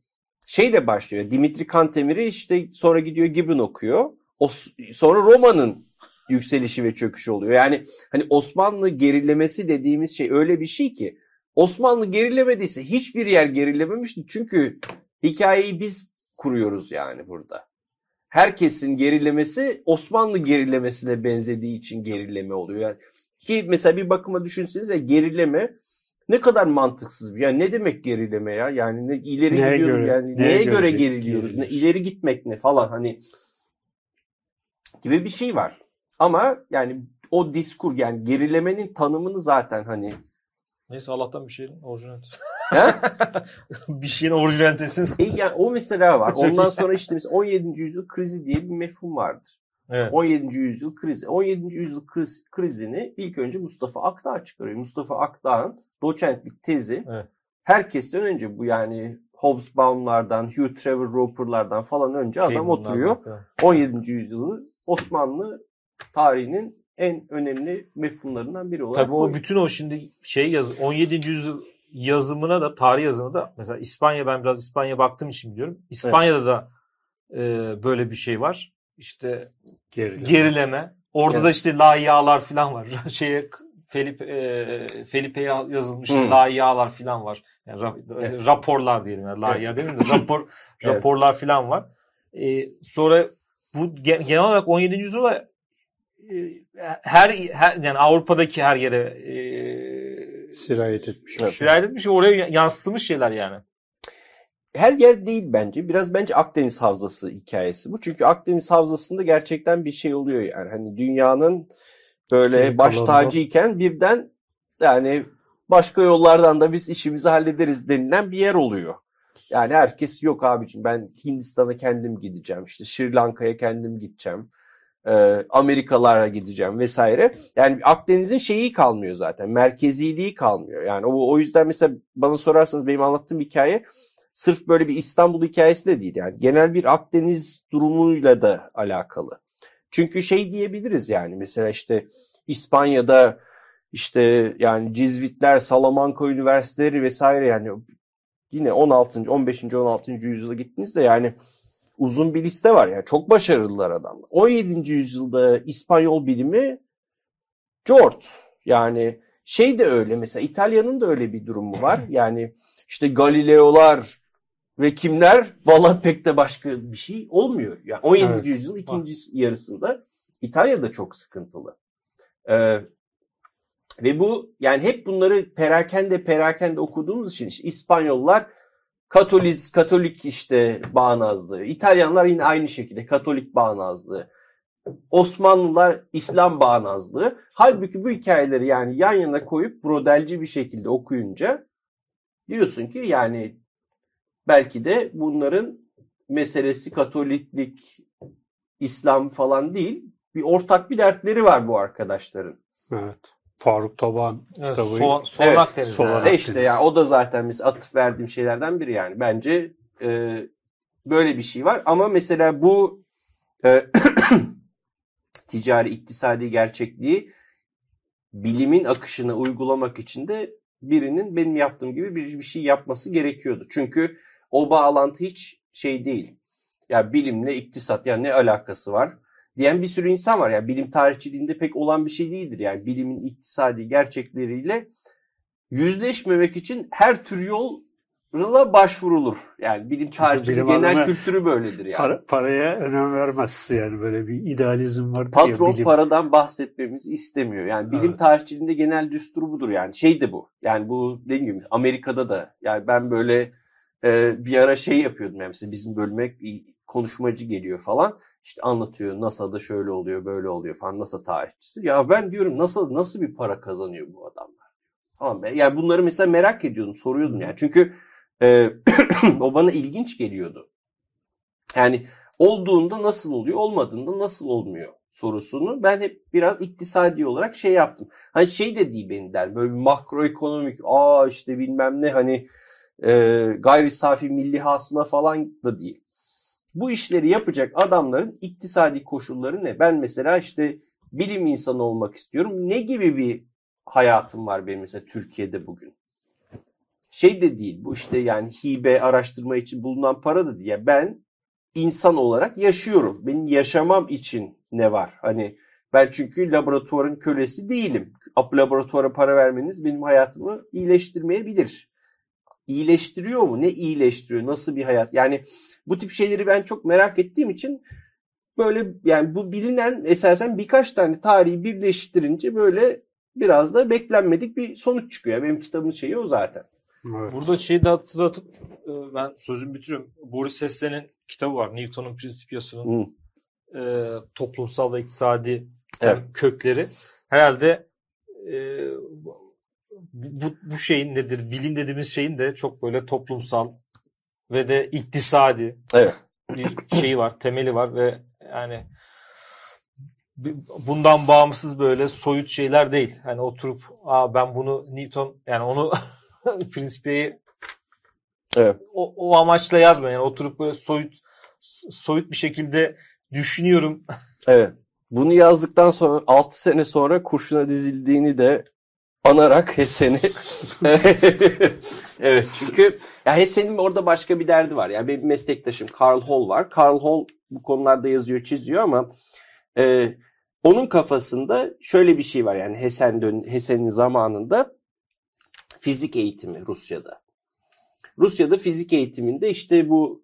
şeyle başlıyor. Dimitri Kantemir'i işte sonra gidiyor Gibbon okuyor. O sonra Roma'nın yükselişi ve çöküşü oluyor. Yani hani Osmanlı gerilemesi dediğimiz şey öyle bir şey ki Osmanlı gerilemediyse hiçbir yer gerilememişti. Çünkü hikayeyi biz kuruyoruz yani burada. Herkesin gerilemesi Osmanlı gerilemesine benzediği için gerileme oluyor. Yani ki mesela bir bakıma düşünsenize gerileme ne kadar mantıksız bir. Yani ne demek gerileme ya? Yani ne, ileri Neye gidiyorum göre- yani neye neye, göre göre, ge- geriliyoruz? Ne ileri gitmek ne falan hani gibi bir şey var. Ama yani o diskur yani gerilemenin tanımını zaten hani Neyse Allah'tan bir şeyin orijinalitesi. Bir şeyin orijinalitesi. E yani o mesela var. Ondan sonra işte mesela 17. yüzyıl krizi diye bir mefhum vardır. Evet. 17. yüzyıl krizi. 17. yüzyıl kriz, krizini ilk önce Mustafa Akdağ çıkarıyor. Mustafa Akdağ'ın doçentlik tezi Evet. herkesten önce bu yani Hobsbawm'lardan, Hugh Trevor Roper'lardan falan önce Şey adam oturuyor. falan. 17. yüzyılı Osmanlı tarihinin en önemli mefhumlarından biri olarak Tabii o koyuyor. bütün o şimdi şey yaz 17. yüzyıl yazımına da tarih yazımına da mesela İspanya ben biraz İspanya baktığım için biliyorum. İspanya'da da e, böyle bir şey var. İşte Gerileme. gerileme. Orada Evet. da işte layiyalar falan var. Şeye Felipe e, Felipe'ye yazılmıştı. Hmm. Layiyalar falan var. Yani ra- Evet. raporlar diyelim yani değil mi? de Rapor Evet. raporlar falan var. E, sonra bu ge- genel olarak 17. yüzyılda her, her yani Avrupa'daki her yere e, Sirayet etmiş. Evet. sirayet etmiş ve oraya yansıtılmış şeyler yani. her yer değil bence. Biraz bence Akdeniz Havzası hikayesi bu. Çünkü Akdeniz Havzası'nda gerçekten bir şey oluyor yani. Hani dünyanın böyle Şey baş kalanında- tacıyken birden yani başka yollardan da biz işimizi hallederiz denilen bir yer oluyor. Yani herkes yok abicim ben Hindistan'a kendim gideceğim. işte Sri Lanka'ya kendim gideceğim. E, Amerikalara gideceğim vesaire. Yani Akdeniz'in şeyi kalmıyor zaten. Merkeziliği kalmıyor. Yani o, o yüzden mesela bana sorarsanız benim anlattığım hikaye sırf böyle bir İstanbul hikayesi de değil. Yani genel bir Akdeniz durumuyla da alakalı. Çünkü şey diyebiliriz yani mesela işte İspanya'da işte yani Cizvitler, Salamanca Üniversiteleri vesaire yani yine 16. 15. 16. yüzyıla gittiğinizde yani uzun bir liste var yani çok başarılılar adamlar. 17. yüzyılda İspanyol bilimi Jort yani şey de öyle mesela İtalya'nın da öyle bir durumu var. Yani işte Galileolar ve kimler valla pek de başka bir şey olmuyor. Yani 17. Evet. yüzyılın ikinci yarısında İtalya'da çok sıkıntılı. Ee, ve bu yani hep bunları perakende perakende okuduğumuz için işte İspanyollar Katolik Katolik işte bağnazlığı, İtalyanlar yine aynı şekilde Katolik bağnazlığı. Osmanlılar İslam bağnazlığı. Halbuki bu hikayeleri yani yan yana koyup brodelci bir şekilde okuyunca diyorsun ki yani belki de bunların meselesi Katoliklik, İslam falan değil. Bir ortak bir dertleri var bu arkadaşların. Evet. Faruk Taban Evet, kitabı. Soğan, soğan Evet, Akdeniz soğan yani. Akdeniz. E işte yani o da zaten biz atıf verdiğim şeylerden biri yani. Bence e, böyle bir şey var. Ama mesela bu e, ticari iktisadi gerçekliği bilimin akışına uygulamak için de birinin benim yaptığım gibi bir, bir şey yapması gerekiyordu. Çünkü o bağlantı hiç şey değil. Ya bilimle iktisat yani ne alakası var? Diyen bir sürü insan var. Yani bilim tarihçiliğinde pek olan bir şey değildir. Yani bilimin iktisadi gerçekleriyle yüzleşmemek için her tür yol la başvurulur. Yani bilim tarihçiliği genel kültürü böyledir yani. Para- paraya önem vermez. Yani böyle bir idealizm vardır Patron ya. Bilim, paradan bahsetmemizi istemiyor. Yani bilim Evet. tarihçiliğinde genel düstur budur yani. Şey de bu. Yani bu dediğim gibi Amerika'da da yani ben böyle e, bir ara şey yapıyordum yani bizim bölüme konuşmacı geliyor falan. İşte anlatıyor NASA'da şöyle oluyor böyle oluyor falan NASA tarihçisi. Ya ben diyorum NASA nasıl bir para kazanıyor bu adamlar? Tamam be. Yani bunları mesela merak ediyordum soruyordum yani. Çünkü e, o bana ilginç geliyordu. Yani olduğunda nasıl oluyor, olmadığında nasıl olmuyor sorusunu ben hep biraz iktisadi olarak şey yaptım. Hani şey de değil benim der. Böyle bir makroekonomik, aa işte bilmem ne hani e, gayri safi milli hasıla falan da değil. Bu işleri yapacak adamların iktisadi koşulları ne? Ben mesela işte bilim insanı olmak istiyorum. Ne gibi bir hayatım var benim mesela Türkiye'de bugün? Şey de değil bu işte yani hibe araştırma için bulunan para da değil. Ben insan olarak yaşıyorum. Benim yaşamam için ne var? Hani ben çünkü laboratuvarın kölesi değilim. Laboratuvara para vermeniz benim hayatımı iyileştirmeyebilir. İyileştiriyor mu? Ne iyileştiriyor? Nasıl bir hayat? Yani bu tip şeyleri ben çok merak ettiğim için böyle yani bu bilinen esasen birkaç tane tarihi birleştirince böyle biraz da beklenmedik bir sonuç çıkıyor. Benim kitabımın şeyi o zaten. Evet. Burada şeyi de hatırlatıp e, ben sözümü bitiriyorum. Boris Hesse'nin kitabı var. Newton'un Principia'sının Hı. e, toplumsal ve iktisadi Evet. kökleri. Herhalde e, bu, bu şeyin nedir? Bilim dediğimiz şeyin de çok böyle toplumsal ve de iktisadi Evet. bir şeyi var, temeli var ve yani bundan bağımsız böyle soyut şeyler değil. Hani oturup Aa, ben bunu Newton yani onu Principia'yı Evet. o, o amaçla yazmıyor. Yani oturup böyle soyut soyut bir şekilde düşünüyorum. Evet. Bunu yazdıktan sonra 6 sene sonra kurşuna dizildiğini de anarak Hessen'i evet çünkü ya Hessen'in orada başka bir derdi var. Yani benim meslektaşım Karl Hall var. Karl Hall bu konularda yazıyor, çiziyor ama e, onun kafasında şöyle bir şey var. Yani Hessen Hessen'in zamanında fizik eğitimi Rusya'da. Rusya'da fizik eğitiminde işte bu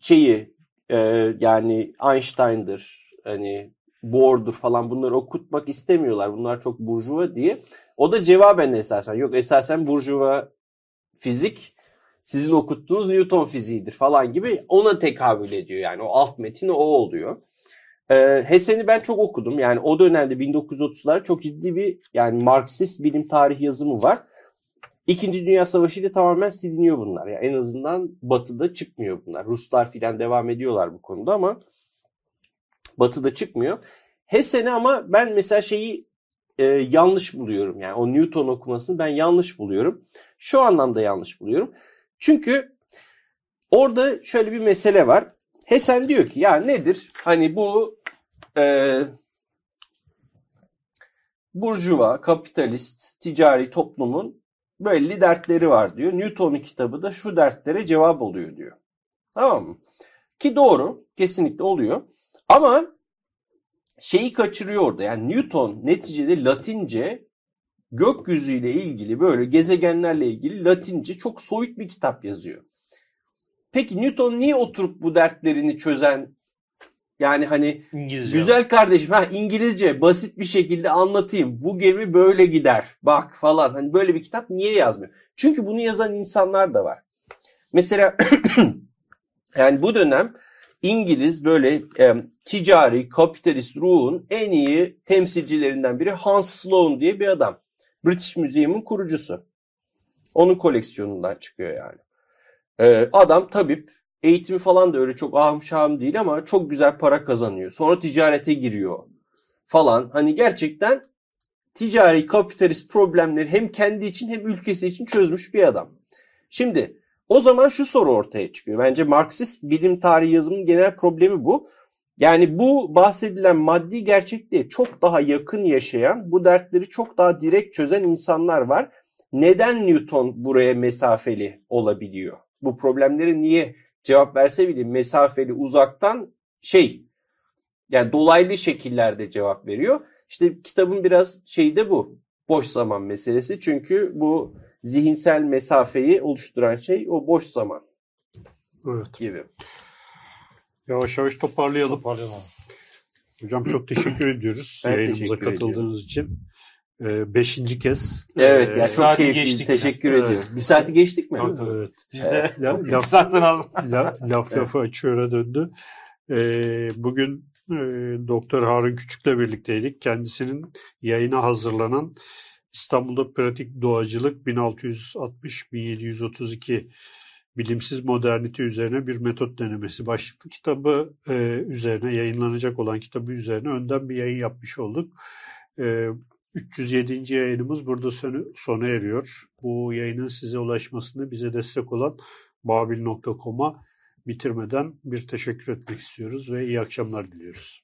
şeyi e, yani Einstein'dır hani Bohr'dur falan bunları okutmak istemiyorlar. Bunlar çok burjuva diye. O da cevaben esasen yok esasen burjuva fizik sizin okuttuğunuz Newton fiziğidir falan gibi ona tekabül ediyor yani o alt metin o oluyor. Ee, Hessen'i ben çok okudum yani o dönemde 1930'lar çok ciddi bir yani Marksist bilim tarih yazımı var. İkinci Dünya Savaşı ile tamamen siliniyor bunlar. Yani en azından batıda çıkmıyor bunlar. Ruslar filan devam ediyorlar bu konuda ama batıda çıkmıyor. Hessen'i ama ben mesela şeyi e, yanlış buluyorum. Yani o Newton okumasını ben yanlış buluyorum. Şu anlamda yanlış buluyorum. Çünkü orada şöyle bir mesele var. Hessen diyor ki ya nedir? Hani bu e, burjuva, kapitalist, ticari toplumun belli dertleri var diyor. Newton'un kitabı da şu dertlere cevap oluyor diyor. Tamam mı? Ki doğru. Kesinlikle oluyor. Ama şeyi kaçırıyor orada. Yani Newton neticede Latince gökyüzüyle ilgili böyle gezegenlerle ilgili Latince çok soyut bir kitap yazıyor. Peki Newton niye oturup bu dertlerini çözen yani hani İngilizce. güzel kardeşim ha İngilizce basit bir şekilde anlatayım. Bu gemi böyle gider. Bak falan. Hani böyle bir kitap niye yazmıyor? Çünkü bunu yazan insanlar da var. Mesela yani bu dönem İngiliz böyle e, ticari kapitalist ruhun en iyi temsilcilerinden biri Hans Sloane diye bir adam. British Museum'un kurucusu. Onun koleksiyonundan çıkıyor yani. E, adam tabip. Eğitimi falan da öyle çok ahım şahım değil ama çok güzel para kazanıyor. Sonra ticarete giriyor falan. Hani gerçekten ticari kapitalist problemleri hem kendi için hem ülkesi için çözmüş bir adam. Şimdi o zaman şu soru ortaya çıkıyor. Bence Marksist bilim tarihi yazımının genel problemi bu. Yani bu bahsedilen maddi gerçekliğe çok daha yakın yaşayan, bu dertleri çok daha direkt çözen insanlar var. Neden Newton buraya mesafeli olabiliyor? Bu problemleri niye cevap verse bile mesafeli uzaktan şey yani dolaylı şekillerde cevap veriyor. İşte kitabın biraz şeyi de bu. Boş zaman meselesi. Çünkü bu zihinsel mesafeyi oluşturan şey o boş zaman Evet. gibi. Yavaş yavaş toparlayalım. Toparlayalım. Hocam çok teşekkür ediyoruz Ben yayınımıza teşekkür katıldığınız için. Ee, beşinci kez. Evet Ee, yani çok saati keyifli. geçtik Teşekkür yani. ediyorum. Bir saati geçtik mi? Evet. evet. Biz de La- bir laf, saatten az. la- laf lafı açıyor'a döndü. Ee, bugün e, Doktor Harun Küçük'le birlikteydik. Kendisinin yayına hazırlanan İstanbul'da Pratik Doğacılık 1660-1732 bilimsiz modernite üzerine bir metot denemesi başlıklı kitabı e, üzerine yayınlanacak olan kitabı üzerine önden bir yayın yapmış olduk. E, 307. yayınımız burada sona, eriyor. Bu yayının size ulaşmasını bize destek olan babil.com'a bitirmeden bir teşekkür etmek istiyoruz ve iyi akşamlar diliyoruz.